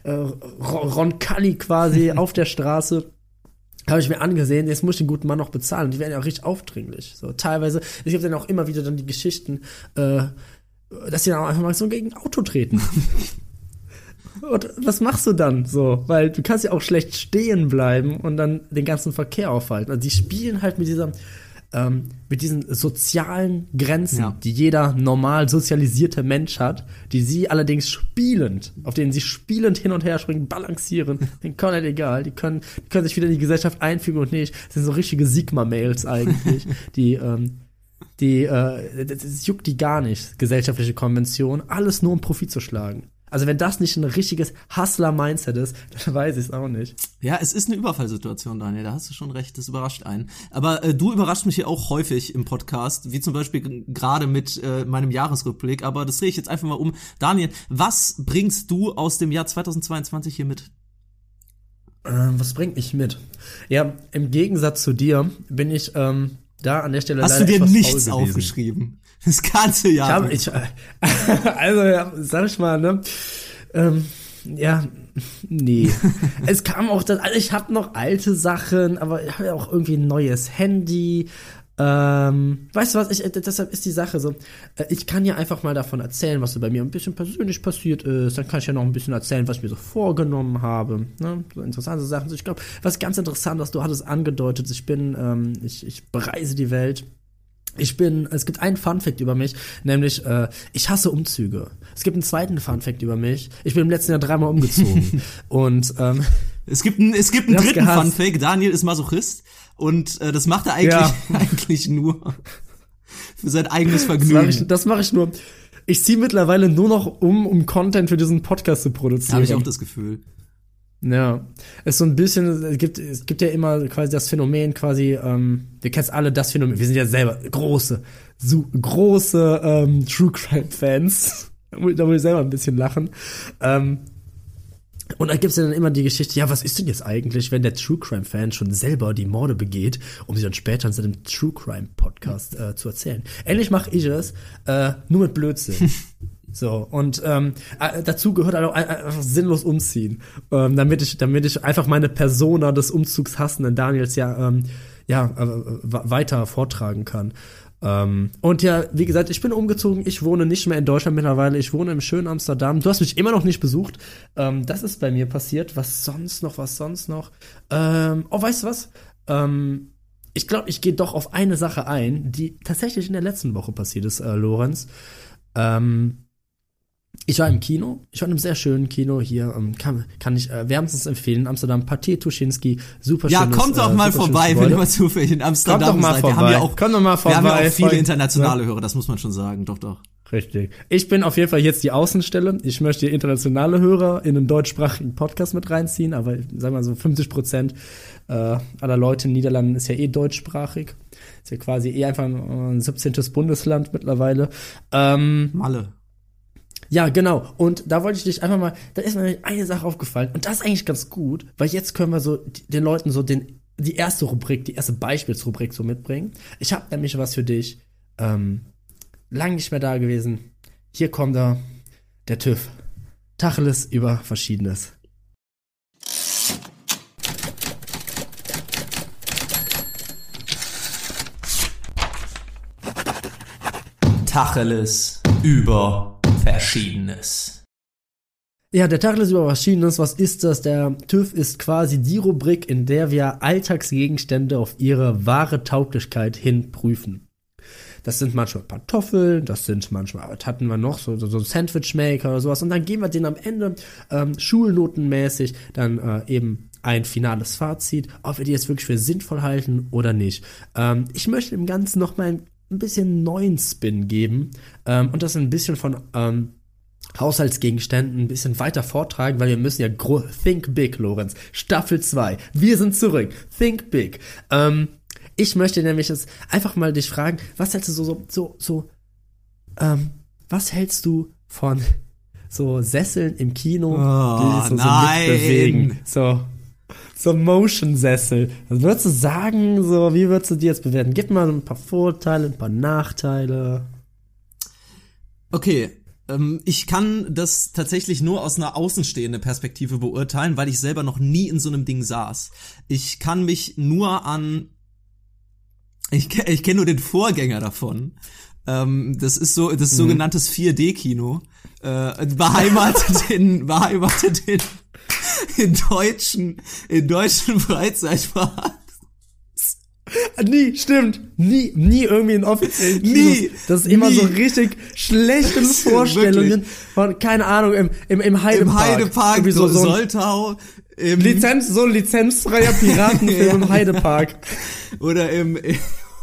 äh, Roncalli quasi [laughs] auf der Straße. Habe ich mir angesehen, jetzt muss ich den guten Mann noch bezahlen. Die werden ja auch richtig aufdringlich. So, teilweise, es gibt dann auch immer wieder dann die Geschichten, äh, dass die dann auch einfach mal so gegen ein Auto treten. [laughs] und was machst du dann so? Weil du kannst ja auch schlecht stehen bleiben und dann den ganzen Verkehr aufhalten. Also die spielen halt mit dieser, ähm, mit diesen sozialen Grenzen, ja. die jeder normal sozialisierte Mensch hat, die sie allerdings spielend, auf denen sie spielend hin und her springen, balancieren, [laughs] den kann halt egal, die können, die können sich wieder in die Gesellschaft einfügen und nicht. Das sind so richtige Sigma-Mails eigentlich, [laughs] die, ähm, die, äh, das juckt die gar nicht, gesellschaftliche Konvention, alles nur um Profit zu schlagen. Also wenn das nicht ein richtiges Hustler-Mindset ist, [laughs] dann weiß ich es auch nicht. Ja, es ist eine Überfallsituation, Daniel, da hast du schon recht, das überrascht einen. Aber äh, du überrascht mich hier auch häufig im Podcast, wie zum Beispiel gerade mit äh, meinem Jahresrückblick, aber das drehe ich jetzt einfach mal um. Daniel, was bringst du aus dem Jahr 2022 hier mit? Ähm, was bringt mich mit? Ja, im Gegensatz zu dir bin ich ähm, da an der Stelle Hast du dir nichts aufgeschrieben? Das ganze Jahr. Ich hab, ich, [laughs] also, ja, sag ich mal, ne? Ähm, ja, nee. [laughs] es kam auch das, also ich habe noch alte Sachen, aber ich habe ja auch irgendwie ein neues Handy. Ähm, weißt du was, ich, äh, deshalb ist die Sache so, äh, ich kann ja einfach mal davon erzählen, was so bei mir ein bisschen persönlich passiert ist, dann kann ich ja noch ein bisschen erzählen, was ich mir so vorgenommen habe, ne? so interessante Sachen. Ich glaube, was ganz interessant, was du hattest angedeutet, ich bin, ähm, ich, ich bereise die Welt, ich bin, es gibt einen Fun Fact über mich, nämlich äh, ich hasse Umzüge. Es gibt einen zweiten Fun Fact über mich. Ich bin im letzten Jahr dreimal umgezogen [laughs] und ähm, es gibt einen, es gibt einen dritten gehasst. Fun Fact. Daniel ist Masochist und äh, das macht er eigentlich, ja. [laughs] eigentlich nur für sein eigenes Vergnügen. Das mache ich, das mach ich nur. Ich ziehe mittlerweile nur noch um, um Content für diesen Podcast zu produzieren. Habe ich auch das Gefühl. Ja, es ist so ein bisschen, es gibt, es gibt ja immer quasi das Phänomen quasi, ähm, wir kennen alle das Phänomen, wir sind ja selber große, so große ähm, True Crime Fans. [laughs] da muss ich selber ein bisschen lachen. Ähm, und da gibt's ja dann immer die Geschichte, ja, was ist denn jetzt eigentlich, wenn der True Crime Fan schon selber die Morde begeht, um sie dann später in seinem True Crime Podcast äh, zu erzählen. Ähnlich mache ich es, äh, nur mit Blödsinn. [laughs] So, und ähm, äh, dazu gehört halt auch einfach sinnlos umziehen. Ähm, damit ich, damit ich einfach meine Persona des Umzugs hassenden Daniels ja, ähm, ja, äh, weiter vortragen kann. Ähm, und ja, wie gesagt, ich bin umgezogen. Ich wohne nicht mehr in Deutschland mittlerweile. Ich wohne im schönen Amsterdam. Du hast mich immer noch nicht besucht. Ähm, das ist bei mir passiert. Was sonst noch? Was sonst noch? Ähm, oh, weißt du was? Ähm, ich glaube, ich gehe doch auf eine Sache ein, die tatsächlich in der letzten Woche passiert ist, äh, Lorenz. Ähm, ich war im Kino, ich war in einem sehr schönen Kino hier, ähm, kann, kann ich äh, wärmstens empfehlen, Amsterdam, Pathé Tuschinski, super Ja, schönes, kommt doch äh, mal vorbei, wenn ihr mal zufällig in Amsterdam kommt doch mal seid. Vorbei. Wir haben ja auch, kommt doch mal vorbei. Wir haben ja auch viele internationale Hörer, das muss man schon sagen, doch, doch. Richtig. Ich bin auf jeden Fall jetzt die Außenstelle. Ich möchte internationale Hörer in einen deutschsprachigen Podcast mit reinziehen, aber sagen wir mal so 50 Prozent äh, aller Leute in den Niederlanden ist ja eh deutschsprachig. Ist ja quasi eh einfach ein 17. Bundesland mittlerweile. Ähm, Malle. Ja, genau. Und da wollte ich dich einfach mal, da ist mir eine Sache aufgefallen. Und das ist eigentlich ganz gut, weil jetzt können wir so den Leuten so den, die erste Rubrik, die erste Beispielsrubrik so mitbringen. Ich habe nämlich was für dich. Ähm, lang nicht mehr da gewesen. Hier kommt er, der TÜV. Tacheles über Verschiedenes. Tacheles über Verschiedenes. Ja, der Tacheles über Verschiedenes, was ist das? Der TÜV ist quasi die Rubrik, in der wir Alltagsgegenstände auf ihre wahre Tauglichkeit hin prüfen. Das sind manchmal Pantoffeln, das sind manchmal, was hatten wir noch, so, so, so Sandwichmaker oder sowas. Und dann geben wir den am Ende ähm, schulnotenmäßig dann äh, eben ein finales Fazit, ob wir die jetzt wirklich für sinnvoll halten oder nicht. Ähm, ich möchte im Ganzen noch mal ein, bisschen neuen Spin geben ähm, und das ein bisschen von ähm, Haushaltsgegenständen ein bisschen weiter vortragen, weil wir müssen ja Think Big, Lorenz. Staffel 2. Wir sind zurück. Think Big. Ähm, ich möchte nämlich jetzt einfach mal dich fragen, was hältst du so, so, so, so ähm, was hältst du von so Sesseln im Kino, Oh, die so, nein. so mitbewegen? So, so Motion-Sessel. Was würdest du sagen, so, wie würdest du die jetzt bewerten? Gib mal ein paar Vorteile, ein paar Nachteile. Okay, ähm, ich kann das tatsächlich nur aus einer außenstehenden Perspektive beurteilen, weil ich selber noch nie in so einem Ding saß. Ich kann mich nur an ich, ich kenne nur den Vorgänger davon. Ähm, das ist so das ist sogenanntes 4D-Kino. Äh, beheimatet [laughs] in beheimatet in, in deutschen in deutschen Freizeitparks. Nie, stimmt. Nie, nie irgendwie in offiziellen Kinos. Nie, Das ist immer nie. so richtig schlechte [laughs] Vorstellungen wirklich. von, keine Ahnung, im, im, im Heidepark. Im Heidepark, so, so, Soltau, im, Lizenz, so ein lizenzfreier Piratenfilm [laughs] Ja. im Heidepark. oder im,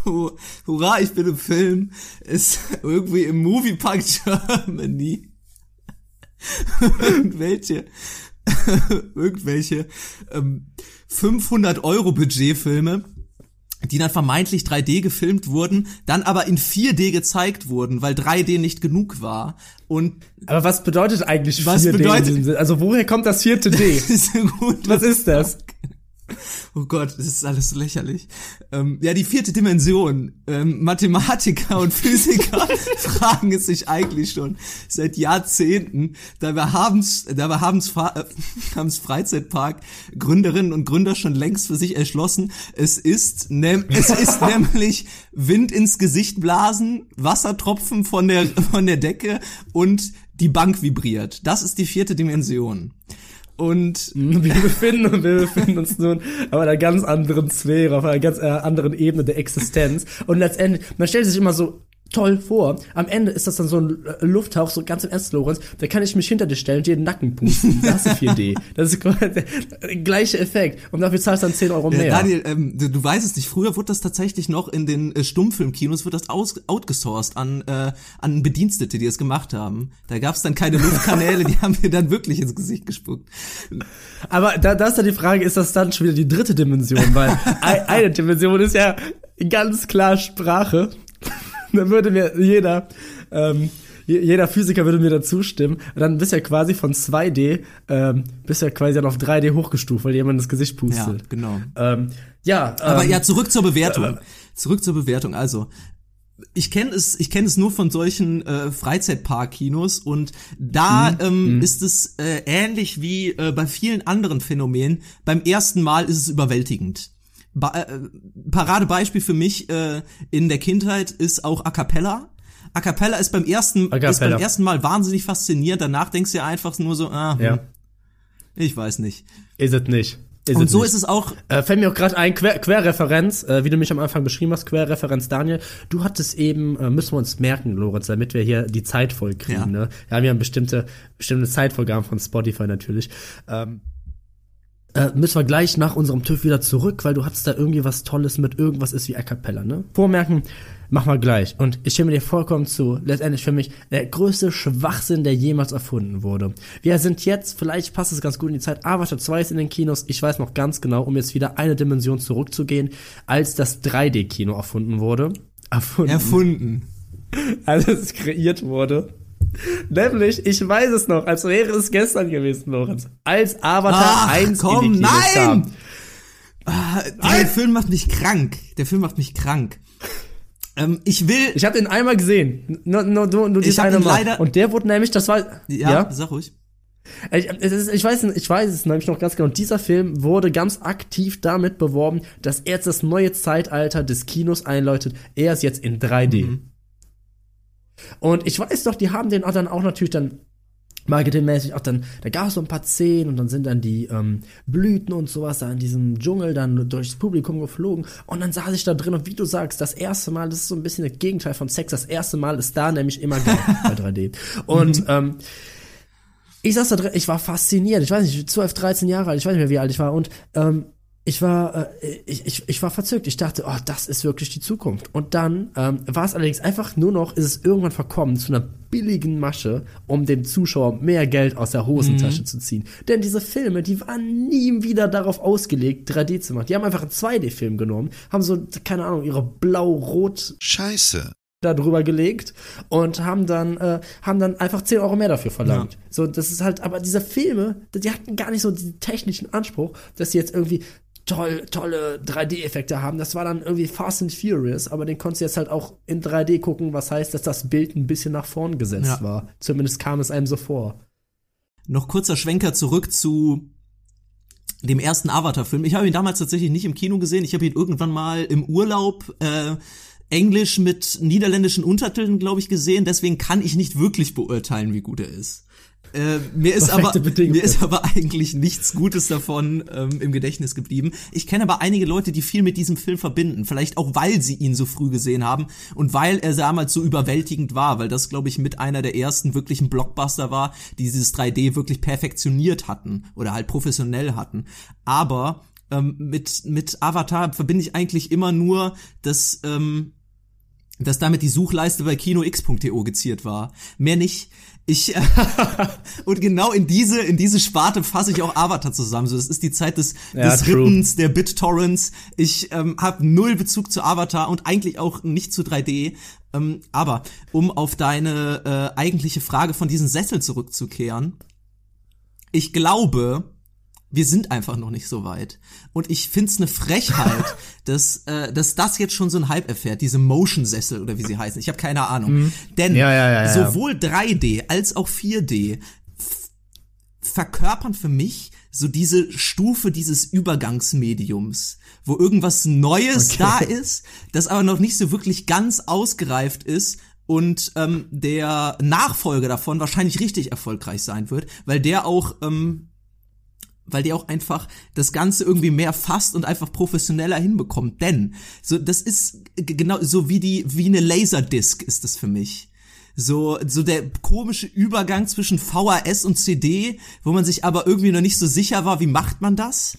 Hu- Hurra, ich bin im Film, ist irgendwie im Moviepark [laughs] Germany. irgendwelche, [laughs] irgendwelche ähm, 500 Euro Budgetfilme, die dann vermeintlich 3D gefilmt wurden, dann aber in 4D gezeigt wurden, weil 3D nicht genug war. Und Aber was bedeutet eigentlich Was 4D in bedeutet-? Also woher kommt das vierte D? [laughs] das ist Was ist das? Oh Gott, das ist alles so lächerlich. Ähm, ja, die vierte Dimension. Ähm, Mathematiker und Physiker [laughs] fragen es sich eigentlich schon seit Jahrzehnten. Dabei haben's, dabei haben's, äh, [laughs] haben's Freizeitpark Gründerinnen und Gründer schon längst für sich erschlossen. Es ist, es ist [laughs] nämlich Wind ins Gesicht blasen, Wassertropfen von der, von der Decke und die Bank vibriert. Das ist die vierte Dimension. Und [laughs] Wir befinden, wir befinden uns nun auf einer ganz anderen Sphäre, auf einer ganz äh, anderen Ebene der Existenz. Und letztendlich, man stellt sich immer so toll vor. Am Ende ist das dann so ein äh, Lufthauch, so ganz im Ernst, Lorenz. Da kann ich mich hinter dir stellen und dir den Nacken pusten. Das ist 4D. Das ist der, der gleiche Effekt. Und dafür zahlst du dann 10 Euro mehr. Ja, Daniel, ähm, du, du weißt es nicht. Früher wurde das tatsächlich noch in den äh, Stummfilmkinos wird das aus, outgesourced an äh, an Bedienstete, die es gemacht haben. Da gab es dann keine Luftkanäle, die [laughs] haben mir dann wirklich ins Gesicht gespuckt. Aber da, da ist ja die Frage, ist das dann schon wieder die dritte Dimension? Weil [laughs] ei- eine Dimension ist ja ganz klar Sprache. [laughs] da würde mir jeder, ähm, je- jeder Physiker würde mir da zustimmen. Und dann bist du ja quasi von 2D, ähm, bist ja quasi dann auf 3D hochgestuft, weil jemand das Gesicht Ja, pustet. genau. Ähm, ja, Aber ähm, ja, zurück zur Bewertung. Zurück zur Bewertung. Also, ich kenne es, ich kenne es nur von solchen äh, Freizeitpark-Kinos und da ähm, ist es äh, ähnlich wie äh, bei vielen anderen Phänomenen. Beim ersten Mal ist es überwältigend. Ba äh, Paradebeispiel für mich äh, in der Kindheit ist auch A Cappella. A Cappella ist beim ersten ist beim ersten Mal wahnsinnig faszinierend. Danach denkst du dir einfach nur so, ah, hm, ja, ich weiß nicht. ist es nicht. Ist Und so nicht. ist es auch Äh, fällt mir auch gerade ein, Quer Querreferenz, äh, wie du mich am Anfang beschrieben hast, Querreferenz Daniel. Du hattest eben, äh, müssen wir uns merken, Lorenz, damit wir hier die Zeit voll kriegen. Ja. Ne? Wir haben ja bestimmte, bestimmte Zeitvorgaben von Spotify natürlich. Ähm, äh, müssen wir gleich nach unserem TÜV wieder zurück, weil du hattest da irgendwie was Tolles mit irgendwas ist wie A Cappella, ne? Vormerken, mach mal gleich. Und ich stimme dir vollkommen zu, letztendlich für mich der größte Schwachsinn, der jemals erfunden wurde. Wir sind jetzt, vielleicht passt es ganz gut in die Zeit, Avatar 2 ist in den Kinos, ich weiß noch ganz genau, um jetzt wieder eine Dimension zurückzugehen, als das 3D-Kino erfunden wurde. Erfunden erfunden. [laughs] als es kreiert wurde. [laughs] Nämlich, ich weiß es noch, als wäre es gestern gewesen, Lorenz. Als Avatar Ach, 1 komm, in die Kinos nein! kam. Ah, der Film macht mich krank. Der Film macht mich krank. Ähm, ich will. Ich habe den einmal gesehen. Nur, nur, nur, nur dieses hab eine ihn Mal. leider- Und der wurde nämlich, das war. ja, sag ruhig. Ich, ist, ich weiß, ich weiß es nämlich noch ganz genau. Dieser Film wurde ganz aktiv damit beworben, dass er jetzt das neue Zeitalter des Kinos einläutet. Er ist jetzt in 3D. Mhm. Und ich weiß doch, die haben den auch dann auch natürlich dann marketingmäßig auch dann, da gab es so ein paar Szenen und dann sind dann die ähm, Blüten und sowas da in diesem Dschungel dann durchs Publikum geflogen und dann saß ich da drin und wie du sagst, das erste Mal, das ist so ein bisschen das Gegenteil von Sex, das erste Mal ist da nämlich immer geil [laughs] bei 3D. Und ähm, ich saß da drin, ich war fasziniert, ich weiß nicht, 12, 13 Jahre alt, ich weiß nicht mehr, wie alt ich war und ähm, ich war, äh, ich, ich, ich war verzückt. Ich dachte, oh, das ist wirklich die Zukunft. Und dann ähm, war es allerdings einfach nur noch, ist es irgendwann verkommen zu einer billigen Masche, um dem Zuschauer mehr Geld aus der Hosentasche zu ziehen. Denn diese Filme, die waren nie wieder darauf ausgelegt, 3D zu machen. Die haben einfach einen 2D-Film genommen, haben so, keine Ahnung, ihre blau-rot Scheiße. da drüber gelegt und haben dann äh, haben dann einfach 10 Euro mehr dafür verlangt. So, das ist halt, aber diese Filme, die hatten gar nicht so diesen technischen Anspruch, dass sie jetzt irgendwie toll, tolle 3D-Effekte haben. Das war dann irgendwie Fast and Furious, aber den konntest du jetzt halt auch in 3D gucken, was heißt, dass das Bild ein bisschen nach vorn gesetzt Ja. war. Zumindest kam es einem so vor. Noch kurzer Schwenker zurück zu dem ersten Avatar-Film. Ich habe ihn damals tatsächlich nicht im Kino gesehen. Ich habe ihn irgendwann mal im Urlaub äh, Englisch mit niederländischen Untertiteln, glaube ich, gesehen. Deswegen kann ich nicht wirklich beurteilen, wie gut er ist. Äh, mir ist aber mir ist aber eigentlich nichts Gutes davon ähm, im Gedächtnis geblieben. Ich kenne aber einige Leute, die viel mit diesem Film verbinden, vielleicht auch weil sie ihn so früh gesehen haben und weil er damals so überwältigend war, weil das glaube ich mit einer der ersten wirklichen Blockbuster war, die dieses 3D wirklich perfektioniert hatten oder halt professionell hatten. Aber ähm, mit mit Avatar verbinde ich eigentlich immer nur das ähm, dass damit die Suchleiste bei kinox.to geziert war. Mehr nicht. Ich [laughs] und genau in diese in diese Sparte fasse ich auch Avatar zusammen. So, das ist die Zeit des, Ja, des true. Rippens, der BitTorrents. Ich ähm, habe null Bezug zu Avatar und eigentlich auch nicht zu 3D. Ähm, aber um auf deine äh, eigentliche Frage von diesen Sessel zurückzukehren, ich glaube, wir sind einfach noch nicht so weit. Und ich find's eine Frechheit, [laughs] dass, äh, dass das jetzt schon so ein Hype erfährt, diese Motion-Sessel oder wie sie heißen. Ich habe keine Ahnung. Denn Mhm. Ja, ja, ja, ja. sowohl 3D als auch 4D f- verkörpern für mich so diese Stufe dieses Übergangsmediums, wo irgendwas Neues Okay. da ist, das aber noch nicht so wirklich ganz ausgereift ist und ähm, der Nachfolger davon wahrscheinlich richtig erfolgreich sein wird, weil der auch ähm, weil die auch einfach das Ganze irgendwie mehr fasst und einfach professioneller hinbekommt. Denn so das ist genau so wie die wie eine Laserdisc ist das für mich. So so der komische Übergang zwischen VHS und CD, wo man sich aber irgendwie noch nicht so sicher war, wie macht man das?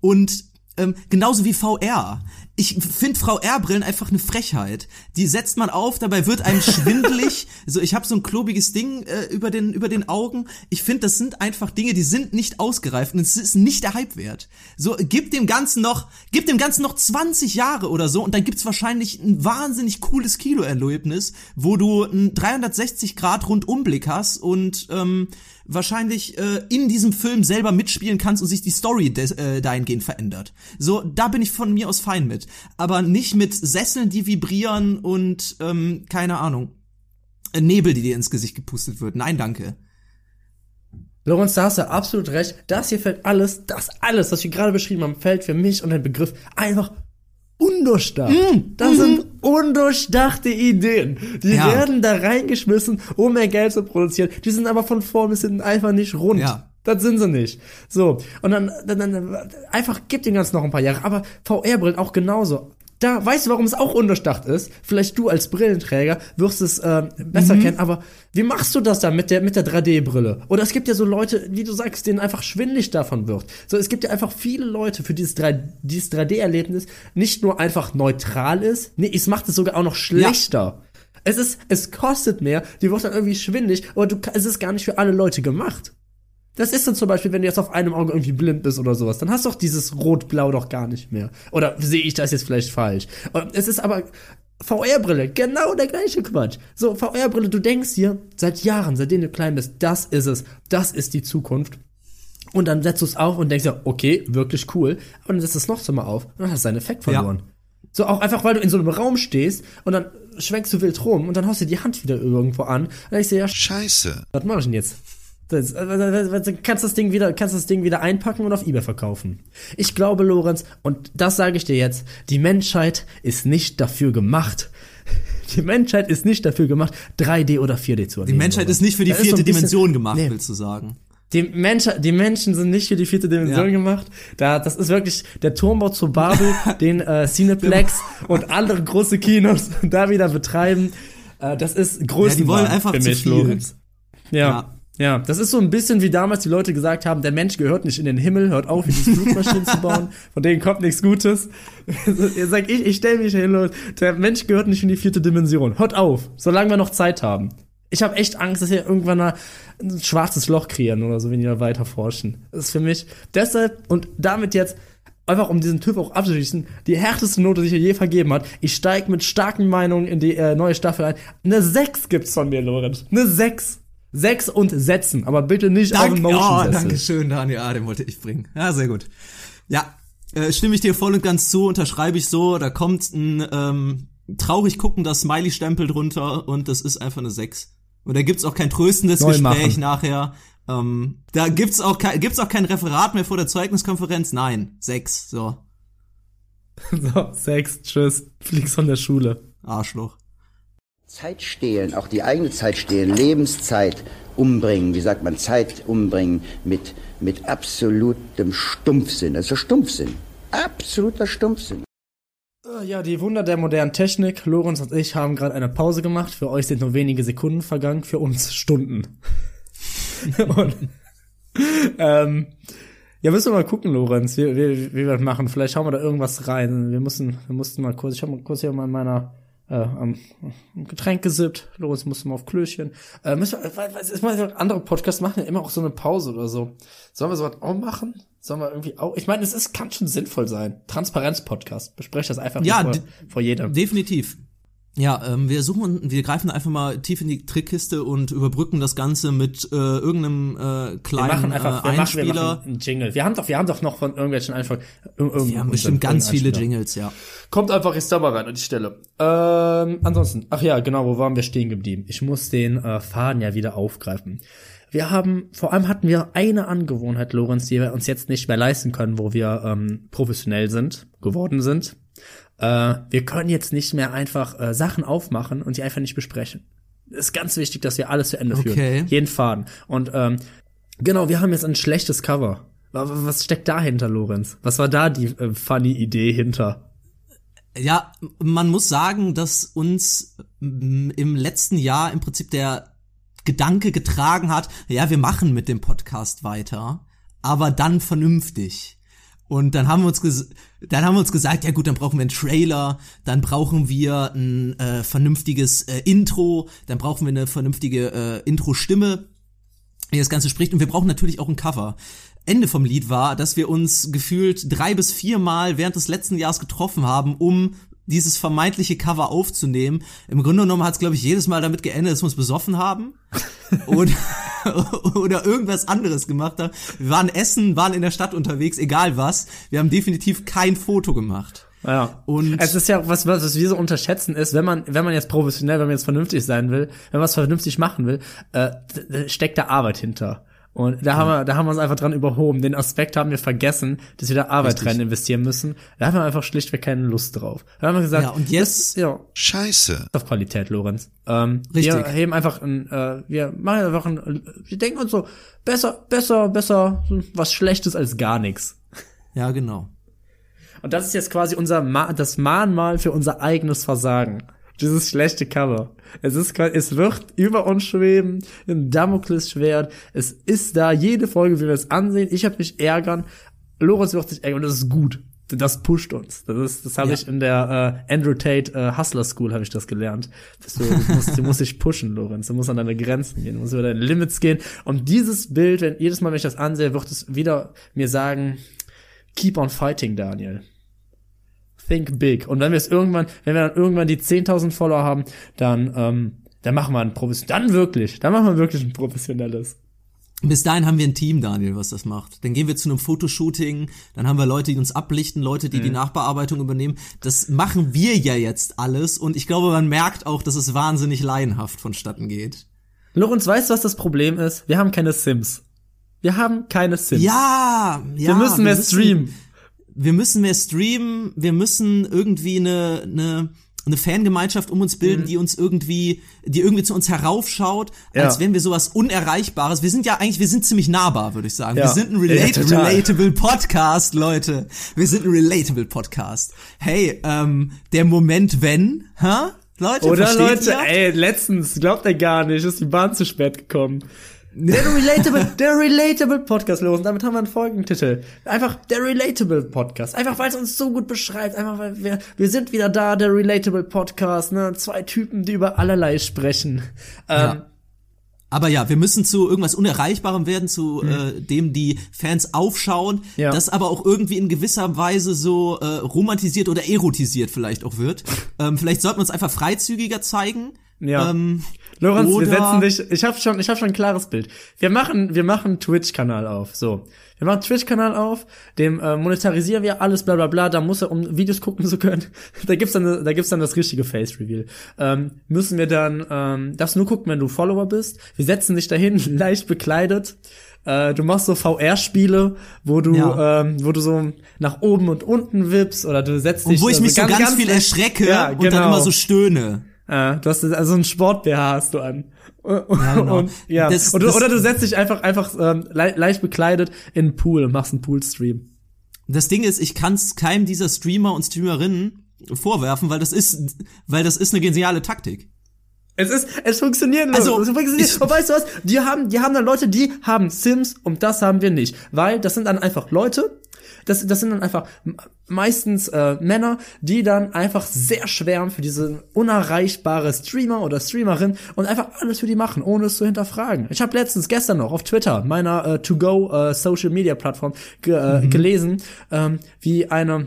Und ähm, genauso wie VR. Ich finde VR-Brillen einfach eine Frechheit. Die setzt man auf, dabei wird einem schwindelig. [laughs] so, ich habe so ein klobiges Ding äh, über den über den Augen. Ich finde, das sind einfach Dinge, die sind nicht ausgereift und es ist nicht der Hype wert. So, gib dem Ganzen noch, gib dem Ganzen noch 20 Jahre oder so und dann gibt's wahrscheinlich ein wahnsinnig cooles Kinoerlebnis, wo du einen 360 Grad Rundumblick hast und ähm, wahrscheinlich äh, in diesem Film selber mitspielen kannst und sich die Story des, äh, dahingehend verändert. So, da bin ich von mir aus fein mit. Aber nicht mit Sesseln, die vibrieren und, ähm, keine Ahnung, äh, Nebel, die dir ins Gesicht gepustet wird. Nein, danke. Lorenz, da hast du absolut recht. Das hier fällt alles, das alles, was wir gerade beschrieben haben, fällt für mich unter den Begriff einfach undurchdacht. Das sind undurchdachte Ideen. Die Ja. werden da reingeschmissen, um mehr Geld zu produzieren. Die sind aber von vorn bis hinten einfach nicht rund. Ja. Das sind sie nicht. So. Und dann, dann, dann einfach gibt dem Ganzen noch ein paar Jahre. Aber VR-Brillen auch genauso. Da, weißt du, warum es auch undurchdacht ist? Vielleicht du als Brillenträger wirst es äh, besser kennen, aber wie machst du das dann mit der, mit der 3D-Brille? Oder es gibt ja so Leute, wie du sagst, denen einfach schwindlig davon wird. So, es gibt ja einfach viele Leute, für dieses 3, dieses 3D-Erlebnis nicht nur einfach neutral ist, nee, es macht es sogar auch noch schlechter. Es ist, es kostet mehr, die wird dann irgendwie schwindig, aber du, es ist gar nicht für alle Leute gemacht. Das ist dann zum Beispiel, wenn du jetzt auf einem Auge irgendwie blind bist oder sowas, dann hast du doch dieses Rot-Blau doch gar nicht mehr. Oder sehe ich das jetzt vielleicht falsch? Und Es ist aber VR-Brille, genau der gleiche Quatsch. So, VR-Brille, du denkst dir seit Jahren, seitdem du klein bist, das ist es, das ist die Zukunft. Und dann setzt du es auf und denkst dir, okay, wirklich cool. Aber dann setzt du es noch so mal auf und dann hast du seinen Effekt verloren. So auch einfach, weil du in so einem Raum stehst und dann schwenkst du wild rum und dann haust du die Hand wieder irgendwo an. Und dann denkst du, ja, Scheiße. was mache ich denn jetzt? Das, äh, kannst das Ding wieder, kannst das Ding wieder einpacken und auf eBay verkaufen. Ich glaube, Lorenz, und das sage ich dir jetzt, die Menschheit ist nicht dafür gemacht. [laughs] Die Menschheit ist nicht dafür gemacht, 3D oder 4D zu erleben. Die Menschheit Lorenz. ist nicht für die so vierte ein bisschen- Dimension gemacht, Nee. willst du sagen. Die, Mensch, die Menschen sind nicht für die vierte Dimension Ja. gemacht. Da, das ist wirklich der Turmbau zu Babel, [laughs] den äh, Cineplex und andere große Kinos [laughs] da wieder betreiben. Äh, das ist größten wollen einfach für zu viel. Lorenz. Ja. Ja. Ja. das ist so ein bisschen wie damals die Leute gesagt haben, der Mensch gehört nicht in den Himmel, hört auf, diese Flugmaschinen zu bauen, von denen kommt nichts Gutes. [laughs] Ihr sagt, ich, ich stelle mich hin, Leute, der Mensch gehört nicht in die vierte Dimension. Hört auf, solange wir noch Zeit haben. Ich habe echt Angst, dass wir irgendwann ein schwarzes Loch kreieren oder so, wenn da weiter forschen. Das ist für mich deshalb und damit jetzt einfach um diesen Typ auch abzuschließen, die härteste Note, die ich je vergeben hat. Ich steige mit starken Meinungen in die äh, neue Staffel ein. Eine 6 gibt's von mir, Lorenz. Eine 6. 6 und Setzen, aber bitte nicht auf Dank, dem oh, Motion danke schön, Daniel. Ah, den wollte ich bringen. Ja, sehr gut. Ja, äh, stimme ich dir voll und ganz zu, unterschreibe ich so. Da kommt ein ähm, traurig guckender Smiley-Stempel drunter und das ist einfach eine 6. Und da gibt's auch kein tröstendes Neu Gespräch machen. nachher. Ähm, da gibt's auch, kein, gibt's auch kein Referat mehr vor der Zeugniskonferenz. Nein, 6. So, [laughs] So, 6, tschüss, fliegst von der Schule. Arschloch. Zeit stehlen, auch die eigene Zeit stehlen, Lebenszeit umbringen, wie sagt man, Zeit umbringen mit, mit absolutem Stumpfsinn. Also Stumpfsinn. Absoluter Stumpfsinn. Äh, Ja, die Wunder der modernen Technik. Lorenz und ich haben gerade eine Pause gemacht. Für euch sind nur wenige Sekunden vergangen, für uns Stunden. [laughs] und, ähm, ja, müssen wir mal gucken, Lorenz, wie, wie, wie wir das machen. Vielleicht schauen wir da irgendwas rein. Wir müssen, wir mussten mal kurz, ich habe mal kurz hier mal in meiner äh, am, Getränk gesippt. Lorenz musste mal auf Klößchen. Äh, müssen wir, weil, ist mal, andere Podcasts machen ja immer auch so eine Pause oder so. Sollen wir sowas auch machen? Sollen wir irgendwie auch? Ich meine, es ist, kann schon sinnvoll sein. Transparenz-Podcast. Bespreche das einfach Ja, vor, vor jedem. Definitiv. Ja, ähm, wir suchen, wir greifen einfach mal tief in die Trickkiste und überbrücken das Ganze mit äh, irgendeinem äh, Wir kleinen machen einfach, äh, wir machen, wir Einspieler. machen einen Jingle. Wir haben doch, wir haben doch noch von irgendwelchen einfach. Wir haben bestimmt ganz viele Jingles, ja. Kommt einfach jetzt da mal rein an die Stelle. Ähm, ansonsten, ach ja, genau, wo waren wir stehen geblieben? Ich muss den äh, Faden ja wieder aufgreifen. Wir haben, vor allem hatten wir eine Angewohnheit, Lorenz, die wir uns jetzt nicht mehr leisten können, wo wir ähm, professionell sind, geworden sind. Äh, wir können jetzt nicht mehr einfach äh, Sachen aufmachen und die einfach nicht besprechen. Es ist ganz wichtig, dass wir alles zu Ende Okay. führen. Jeden Faden. Und ähm, genau, wir haben jetzt ein schlechtes Cover. Wa- wa- Was steckt dahinter, Lorenz? Was war da die äh, funny Idee hinter? Ja, man muss sagen, dass uns im letzten Jahr im Prinzip der Gedanke getragen hat, ja, wir machen mit dem Podcast weiter, aber dann vernünftig. Und dann haben wir uns dann haben wir uns gesagt, ja gut, dann brauchen wir einen Trailer, dann brauchen wir ein äh, vernünftiges äh, Intro, dann brauchen wir eine vernünftige äh, Intro-Stimme, wie das Ganze spricht. Und wir brauchen natürlich auch ein Cover. Ende vom Lied war, dass wir uns gefühlt drei bis viermal während des letzten Jahres getroffen haben, um dieses vermeintliche Cover aufzunehmen. Im Grunde genommen hat es, glaube ich, jedes Mal damit geendet, dass wir uns besoffen haben [laughs] oder, oder irgendwas anderes gemacht haben. Wir waren essen, waren in der Stadt unterwegs, egal was. Wir haben definitiv kein Foto gemacht. Ja. Und- es ist ja was, was wir so unterschätzen ist, wenn man, wenn man jetzt professionell, wenn man jetzt vernünftig sein will, wenn man was vernünftig machen will, äh, steckt da Arbeit hinter. Und da haben wir, da haben wir uns einfach dran überhoben. Den Aspekt haben wir vergessen, dass wir da Arbeit Richtig. rein investieren müssen. Da haben wir einfach schlichtweg keine Lust drauf. Da haben wir gesagt, Ja, und jetzt- das, ja, Scheiße. auf Qualität, Lorenz. Ähm, Richtig. Wir heben einfach ein, äh, wir machen einfach ein, wir denken uns so, besser, besser, besser, so was Schlechtes als gar nichts. Ja, genau. Und das ist jetzt quasi unser Ma das Mahnmal für unser eigenes Versagen. Dieses schlechte Cover. Es ist es wird über uns schweben, ein Damoklesschwert. Es ist da, jede Folge will wir es ansehen. Ich habe mich ärgern. Lorenz wird sich ärgern und das ist gut. Das pusht uns. Das ist, das habe Ja. ich in der äh, Andrew Tate äh, Hustler School habe ich das gelernt. Dass du, du, musst, du musst dich pushen, Lorenz. Du musst an deine Grenzen gehen. Du musst über deine Limits gehen. Und dieses Bild, wenn jedes Mal, wenn ich das ansehe, wird es wieder mir sagen, keep on fighting, Daniel. Think big. Und wenn wir es irgendwann, wenn wir dann irgendwann die 10.000 Follower haben, dann, ähm, dann machen wir ein professionelles, dann wirklich, dann machen wir wirklich ein professionelles. Bis dahin haben wir ein Team, Daniel, was das macht. Dann gehen wir zu einem Fotoshooting, dann haben wir Leute, die uns ablichten, Leute, die die Nachbearbeitung übernehmen. Das machen wir ja jetzt alles und ich glaube, man merkt auch, dass es wahnsinnig laienhaft vonstatten geht. Lorenz, weißt du, was das Problem ist? Wir haben keine Sims. Wir haben keine Sims. Ja, ja. wir müssen mehr streamen. Wir müssen mehr streamen. Wir müssen irgendwie eine, eine, eine Fangemeinschaft um uns bilden, die uns irgendwie, die irgendwie zu uns heraufschaut, Mhm. Ja. als wenn wir sowas Unerreichbares. Wir sind ja eigentlich, wir sind ziemlich nahbar, würde ich sagen. Ja. Wir sind ein Ja, relate total. relatable Podcast, Leute. Wir sind ein relatable Podcast. Hey, ähm, der Moment, wenn, hä? Leute, Oder versteht Leute, ihr? ey, letztens, glaubt ihr gar nicht, ist die Bahn zu spät gekommen. Der Relatable, der Relatable Podcast los. Und damit haben wir einen Folgentitel. Einfach der Relatable Podcast. Einfach weil es uns so gut beschreibt. Einfach weil wir, wir sind wieder da, der Relatable Podcast. Ne? Zwei Typen, die über allerlei sprechen. Ähm, Ja. Aber ja, wir müssen zu irgendwas Unerreichbarem werden, zu äh, dem die Fans aufschauen, Mhm. Ja. das aber auch irgendwie in gewisser Weise so äh, romantisiert oder erotisiert vielleicht auch wird. [laughs] ähm, vielleicht sollten wir uns einfach freizügiger zeigen. Ja. Ähm, Lorenz, wir setzen dich. Ich habe schon, ich habe schon ein klares Bild. Wir machen, wir machen Twitch-Kanal auf. So, wir machen Twitch-Kanal auf. Dem äh, monetarisieren wir alles, bla bla bla. Da muss er, um Videos gucken zu können. [laughs] Da gibt's dann, da gibt's dann das richtige Face-Reveal. Ähm, müssen wir dann, ähm, darfst nur gucken, wenn du Follower bist. Wir setzen dich dahin, [laughs] leicht bekleidet. Äh, du machst so VR-Spiele, wo du, Ja. ähm, wo du so nach oben und unten wippst oder du setzt dich. und wo ich mich so ganz, viel erschrecke Ja, und genau. dann immer so stöhne. Äh, du hast also ein Sport BH hast du an. Ja, [laughs] genau. Und, ja. Das- oder, das- oder du setzt dich einfach einfach ähm, le leicht bekleidet in den Pool und machst einen Poolstream. Das Ding ist, ich kann es keinem dieser Streamer und Streamerinnen vorwerfen, weil das ist, weil das ist eine geniale Taktik. Es ist, es funktioniert. Also, es funktioniert. ich- Und weißt du was? Die haben, die haben dann Leute, die haben Sims und das haben wir nicht, weil das sind dann einfach Leute. Das, das sind dann einfach meistens äh, Männer, die dann einfach sehr schwärmen für diese unerreichbare Streamer oder Streamerin und einfach alles für die machen, ohne es zu hinterfragen. Ich habe letztens gestern noch auf Twitter, meiner äh, To-Go äh, Social Media Plattform, ge äh, gelesen, ähm, wie eine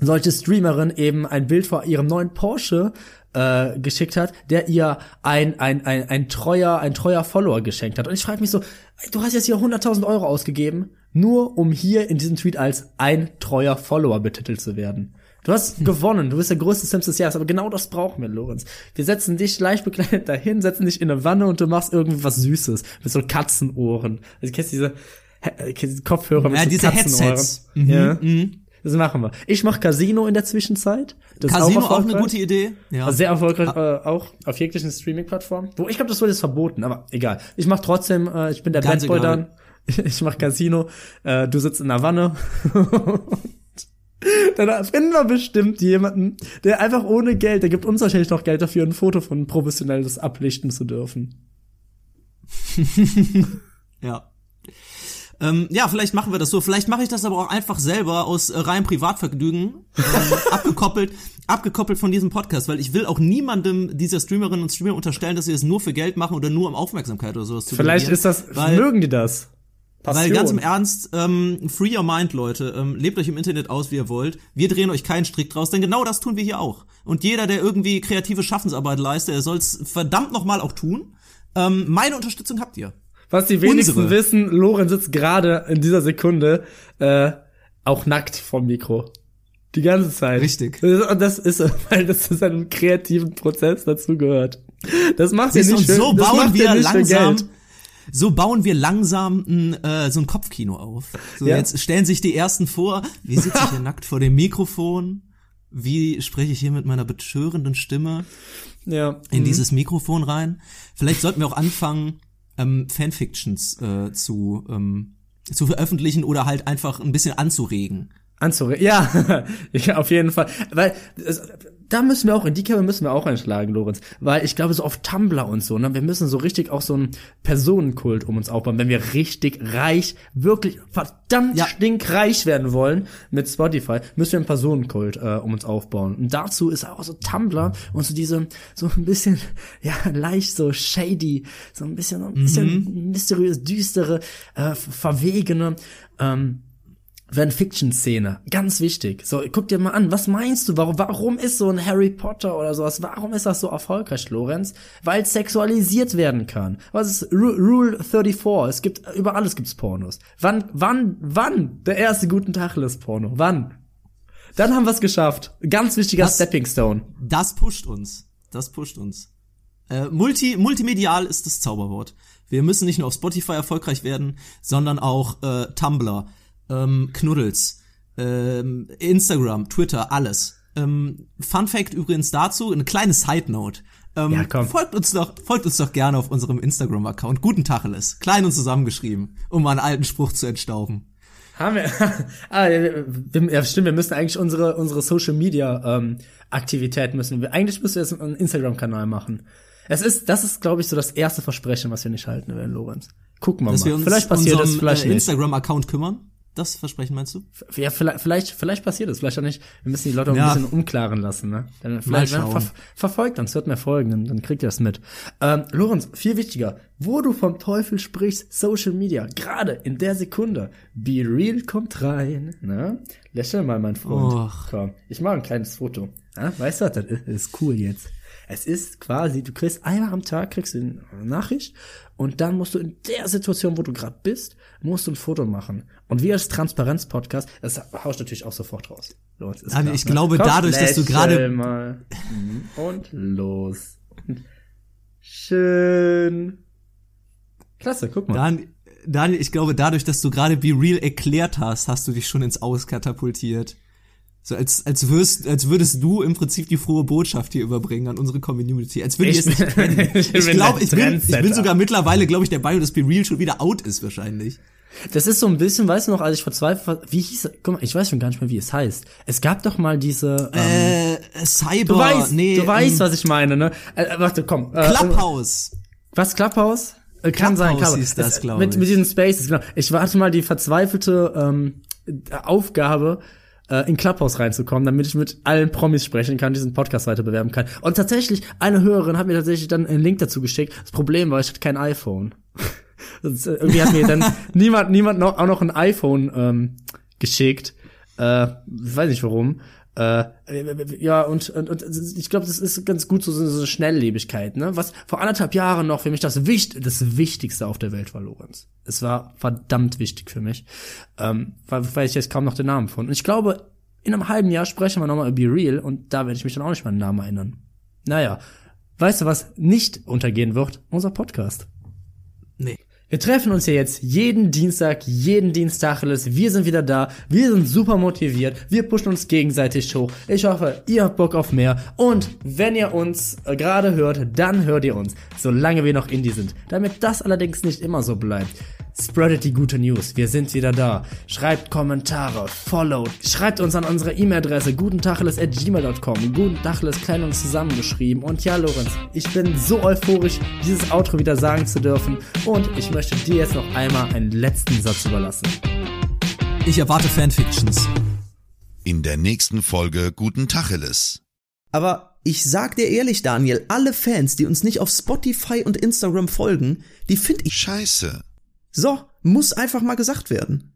solche Streamerin eben ein Bild vor ihrem neuen Porsche äh, geschickt hat, der ihr ein, ein, ein, ein treuer, ein treuer Follower geschenkt hat. Und ich frage mich so, du hast jetzt hier 100.000 Euro ausgegeben, nur um hier in diesem Tweet als ein treuer Follower betitelt zu werden. Du hast gewonnen, du bist der größte Sims des Jahres, aber genau das brauchen wir, Lorenz. Wir setzen dich leicht bekleidet dahin, setzen dich in eine Wanne und du machst irgendwie was Süßes mit so Katzenohren. Also, kennst du diese, He- kennst Kopfhörer mit Ja, so diese Katzenohren? Headsets. Mhm, ja. Das machen wir. Ich mache Casino in der Zwischenzeit. Das Casino ist auch, auch, eine gute Idee. Ja. Also sehr erfolgreich äh, auch auf jeglichen Streaming-Plattformen. Wo ich glaube, das wurde jetzt verboten, aber egal. Ich mache trotzdem, äh, ich bin der Ganz Bad Boy egal. dann. [laughs] Ich mache Casino. Äh, du sitzt in der Wanne. [laughs] dann finden wir bestimmt jemanden, der einfach ohne Geld, der gibt uns wahrscheinlich noch Geld dafür, ein Foto von professionelles ablichten zu dürfen. [laughs] Ja. Ähm, ja, vielleicht machen wir das so. Vielleicht mache ich das aber auch einfach selber aus äh, reinem Privatvergnügen, ähm, abgekoppelt, abgekoppelt von diesem Podcast, weil ich will auch niemandem dieser Streamerinnen und Streamer unterstellen, dass sie es nur für Geld machen oder nur um Aufmerksamkeit oder sowas zu Vielleicht ist das, mögen die das? Weil ganz im Ernst, ähm, free your mind, Leute. Ähm, lebt euch im Internet aus, wie ihr wollt. Wir drehen euch keinen Strick draus, denn genau das tun wir hier auch. Und jeder, der irgendwie kreative Schaffensarbeit leistet, der soll's verdammt nochmal auch tun. Ähm, meine Unterstützung habt ihr. Was die wenigsten Unsere. wissen, Loren sitzt gerade in dieser Sekunde äh, auch nackt vom Mikro. Die ganze Zeit. Richtig. Und das ist, [laughs] weil das zu seinem kreativen Prozess dazu gehört. Das macht ihr nicht und für, so bauen wir langsam, Geld. So bauen wir langsam ein, äh, so ein Kopfkino auf. So, Ja. jetzt stellen sich die ersten vor, wie sitze ich hier [laughs] nackt vor dem Mikrofon? Wie spreche ich hier mit meiner betörenden Stimme Ja. in mhm. dieses Mikrofon rein? Vielleicht sollten wir auch anfangen, ähm, Fanfictions äh, zu, ähm, zu veröffentlichen oder halt einfach ein bisschen anzuregen. Anzuregen. Ja, [laughs] ja, auf jeden Fall. Weil da müssen wir auch, in die Kerbe müssen wir auch einschlagen, Lorenz. Weil ich glaube, so auf Tumblr und so, ne, wir müssen so richtig auch so einen Personenkult um uns aufbauen. Wenn wir richtig reich, wirklich verdammt Ja. stinkreich werden wollen mit Spotify, müssen wir einen Personenkult äh, um uns aufbauen. Und dazu ist auch so Tumblr und so diese, so ein bisschen, [laughs] ja, leicht so shady, so ein bisschen, ein bisschen mysteriös, düstere, äh, verwegene, ähm, Fan-Fiction-Szene. Ganz wichtig. So, guck dir mal an, was meinst du? Warum, warum ist so ein Harry Potter oder sowas, warum ist das so erfolgreich, Lorenz? Weil es sexualisiert werden kann. Was ist Ru Rule 34? Es gibt, über alles gibt's Pornos. Wann, wann, wann? Der erste guten Tacheles-Porno. Wann? Dann haben wir es geschafft. Ganz wichtiger Das- Stepping Stone. Das pusht uns. Das pusht uns. Äh, multi, multimedial ist das Zauberwort. Wir müssen nicht nur auf Spotify erfolgreich werden, sondern auch äh, Tumblr, ähm, Knuddels, ähm, Instagram, Twitter, alles. Ähm, Fun Fact übrigens dazu, eine kleine Side Note. Ähm, Ja, komm. Folgt uns doch, folgt uns doch gerne auf unserem Instagram-Account. Guten Tacheles. Klein und zusammengeschrieben, um mal einen alten Spruch zu entstauben. Haben wir. [laughs] ah, ja, stimmt, wir müssen eigentlich unsere, unsere Social Media ähm, Aktivitäten müssen wir. Eigentlich müssen wir jetzt einen Instagram-Kanal machen. Es ist, das ist, glaube ich, so das erste Versprechen, was wir nicht halten werden, Lorenz. Gucken wir Dass mal. wir uns vielleicht passiert es, vielleicht äh. Instagram-Account kümmern. Das Versprechen meinst du? Ja, vielleicht, vielleicht, vielleicht passiert es, vielleicht auch nicht. Wir müssen die Leute auch Ja. ein bisschen umklaren lassen, ne? Dann vielleicht schauen. ver verfolgt uns, hört mir folgen, dann, dann kriegt ihr das mit. Ähm, Lorenz, viel wichtiger, wo du vom Teufel sprichst, Social Media, gerade in der Sekunde, Be Real kommt rein, ne? Lächel mal, mein Freund. Och. Komm, ich mache ein kleines Foto. Ja, weißt du was, das ist, ist cool jetzt. Es ist quasi, du kriegst einmal am Tag kriegst du eine Nachricht und dann musst du in der Situation, wo du gerade bist, musst du ein Foto machen. Und wir als Transparenz-Podcast, das haust natürlich auch sofort raus. Los, ist Daniel, ich glaube, dadurch, dass du gerade-. Mhm. Und los. Schön. Klasse, guck mal. Dan Daniel, ich glaube, dadurch, dass du gerade Be Real erklärt hast, hast du dich schon ins Aus katapultiert. So als, als, würdest, als würdest du im Prinzip die frohe Botschaft hier überbringen an unsere Community. Als würde ich, Ich es nicht bin- kennen. [laughs] ich Ich glaube, der ich bin, ich bin sogar mittlerweile, glaube ich, der Bio, dass Be Real schon wieder out ist wahrscheinlich. Das ist so ein bisschen, weißt du noch, als ich verzweifelt war, wie hieß, guck mal, ich weiß schon gar nicht mehr, wie es heißt. Es gab doch mal diese, ähm, Äh, Cyber, du weißt, nee, du weißt, ähm, was ich meine, ne? Äh, äh, warte, komm. Äh, Clubhouse. Was, Clubhouse? Äh, Kann sein, Clubhouse Clubhouse. hieß das, Es- glaub mit, ich. mit diesen Spaces, genau. Ich hatte mal die verzweifelte ähm, Aufgabe, äh, in Clubhouse reinzukommen, damit ich mit allen Promis sprechen kann, diesen Podcast weiter bewerben kann. Und tatsächlich, eine Hörerin hat mir tatsächlich dann einen Link dazu geschickt. Das Problem war, ich hatte kein iPhone. [laughs] Das, äh, irgendwie hat mir dann [laughs] niemand, niemand noch, auch noch ein iPhone ähm, geschickt. Äh, ich weiß nicht warum. Äh, ja, und, und, und ich glaube, das ist ganz gut so, so eine Schnelllebigkeit, ne? Was vor anderthalb Jahren noch für mich das, Wicht, das Wichtigste auf der Welt war, Lorenz. Es war verdammt wichtig für mich. Ähm, weil, weil ich jetzt kaum noch den Namen von. Und ich glaube, in einem halben Jahr sprechen wir nochmal über Be Real und da werde ich mich dann auch nicht den Namen erinnern. Naja, weißt du, was nicht untergehen wird? Unser Podcast. Wir treffen uns hier jetzt jeden Dienstag, jeden Dienstacheles. Wir sind wieder da. Wir sind super motiviert. Wir pushen uns gegenseitig hoch. Ich hoffe, ihr habt Bock auf mehr. Und wenn ihr uns äh, gerade hört, dann hört ihr uns, solange wir noch Indie sind. Damit das allerdings nicht immer so bleibt. Spreadet die gute News. Wir sind wieder da. Schreibt Kommentare, followt, schreibt uns an unsere E-Mail-Adresse gutentacheles.gmail.com. Gutentacheles klein und zusammengeschrieben. Und ja, Lorenz, ich bin so euphorisch, dieses Outro wieder sagen zu dürfen. Und ich möchte dir jetzt noch einmal einen letzten Satz überlassen. Ich erwarte Fanfictions. In der nächsten Folge Guten Tacheles. Aber ich sag dir ehrlich, Daniel, alle Fans, die uns nicht auf Spotify und Instagram folgen, die finde ich Scheiße. So, muss einfach mal gesagt werden.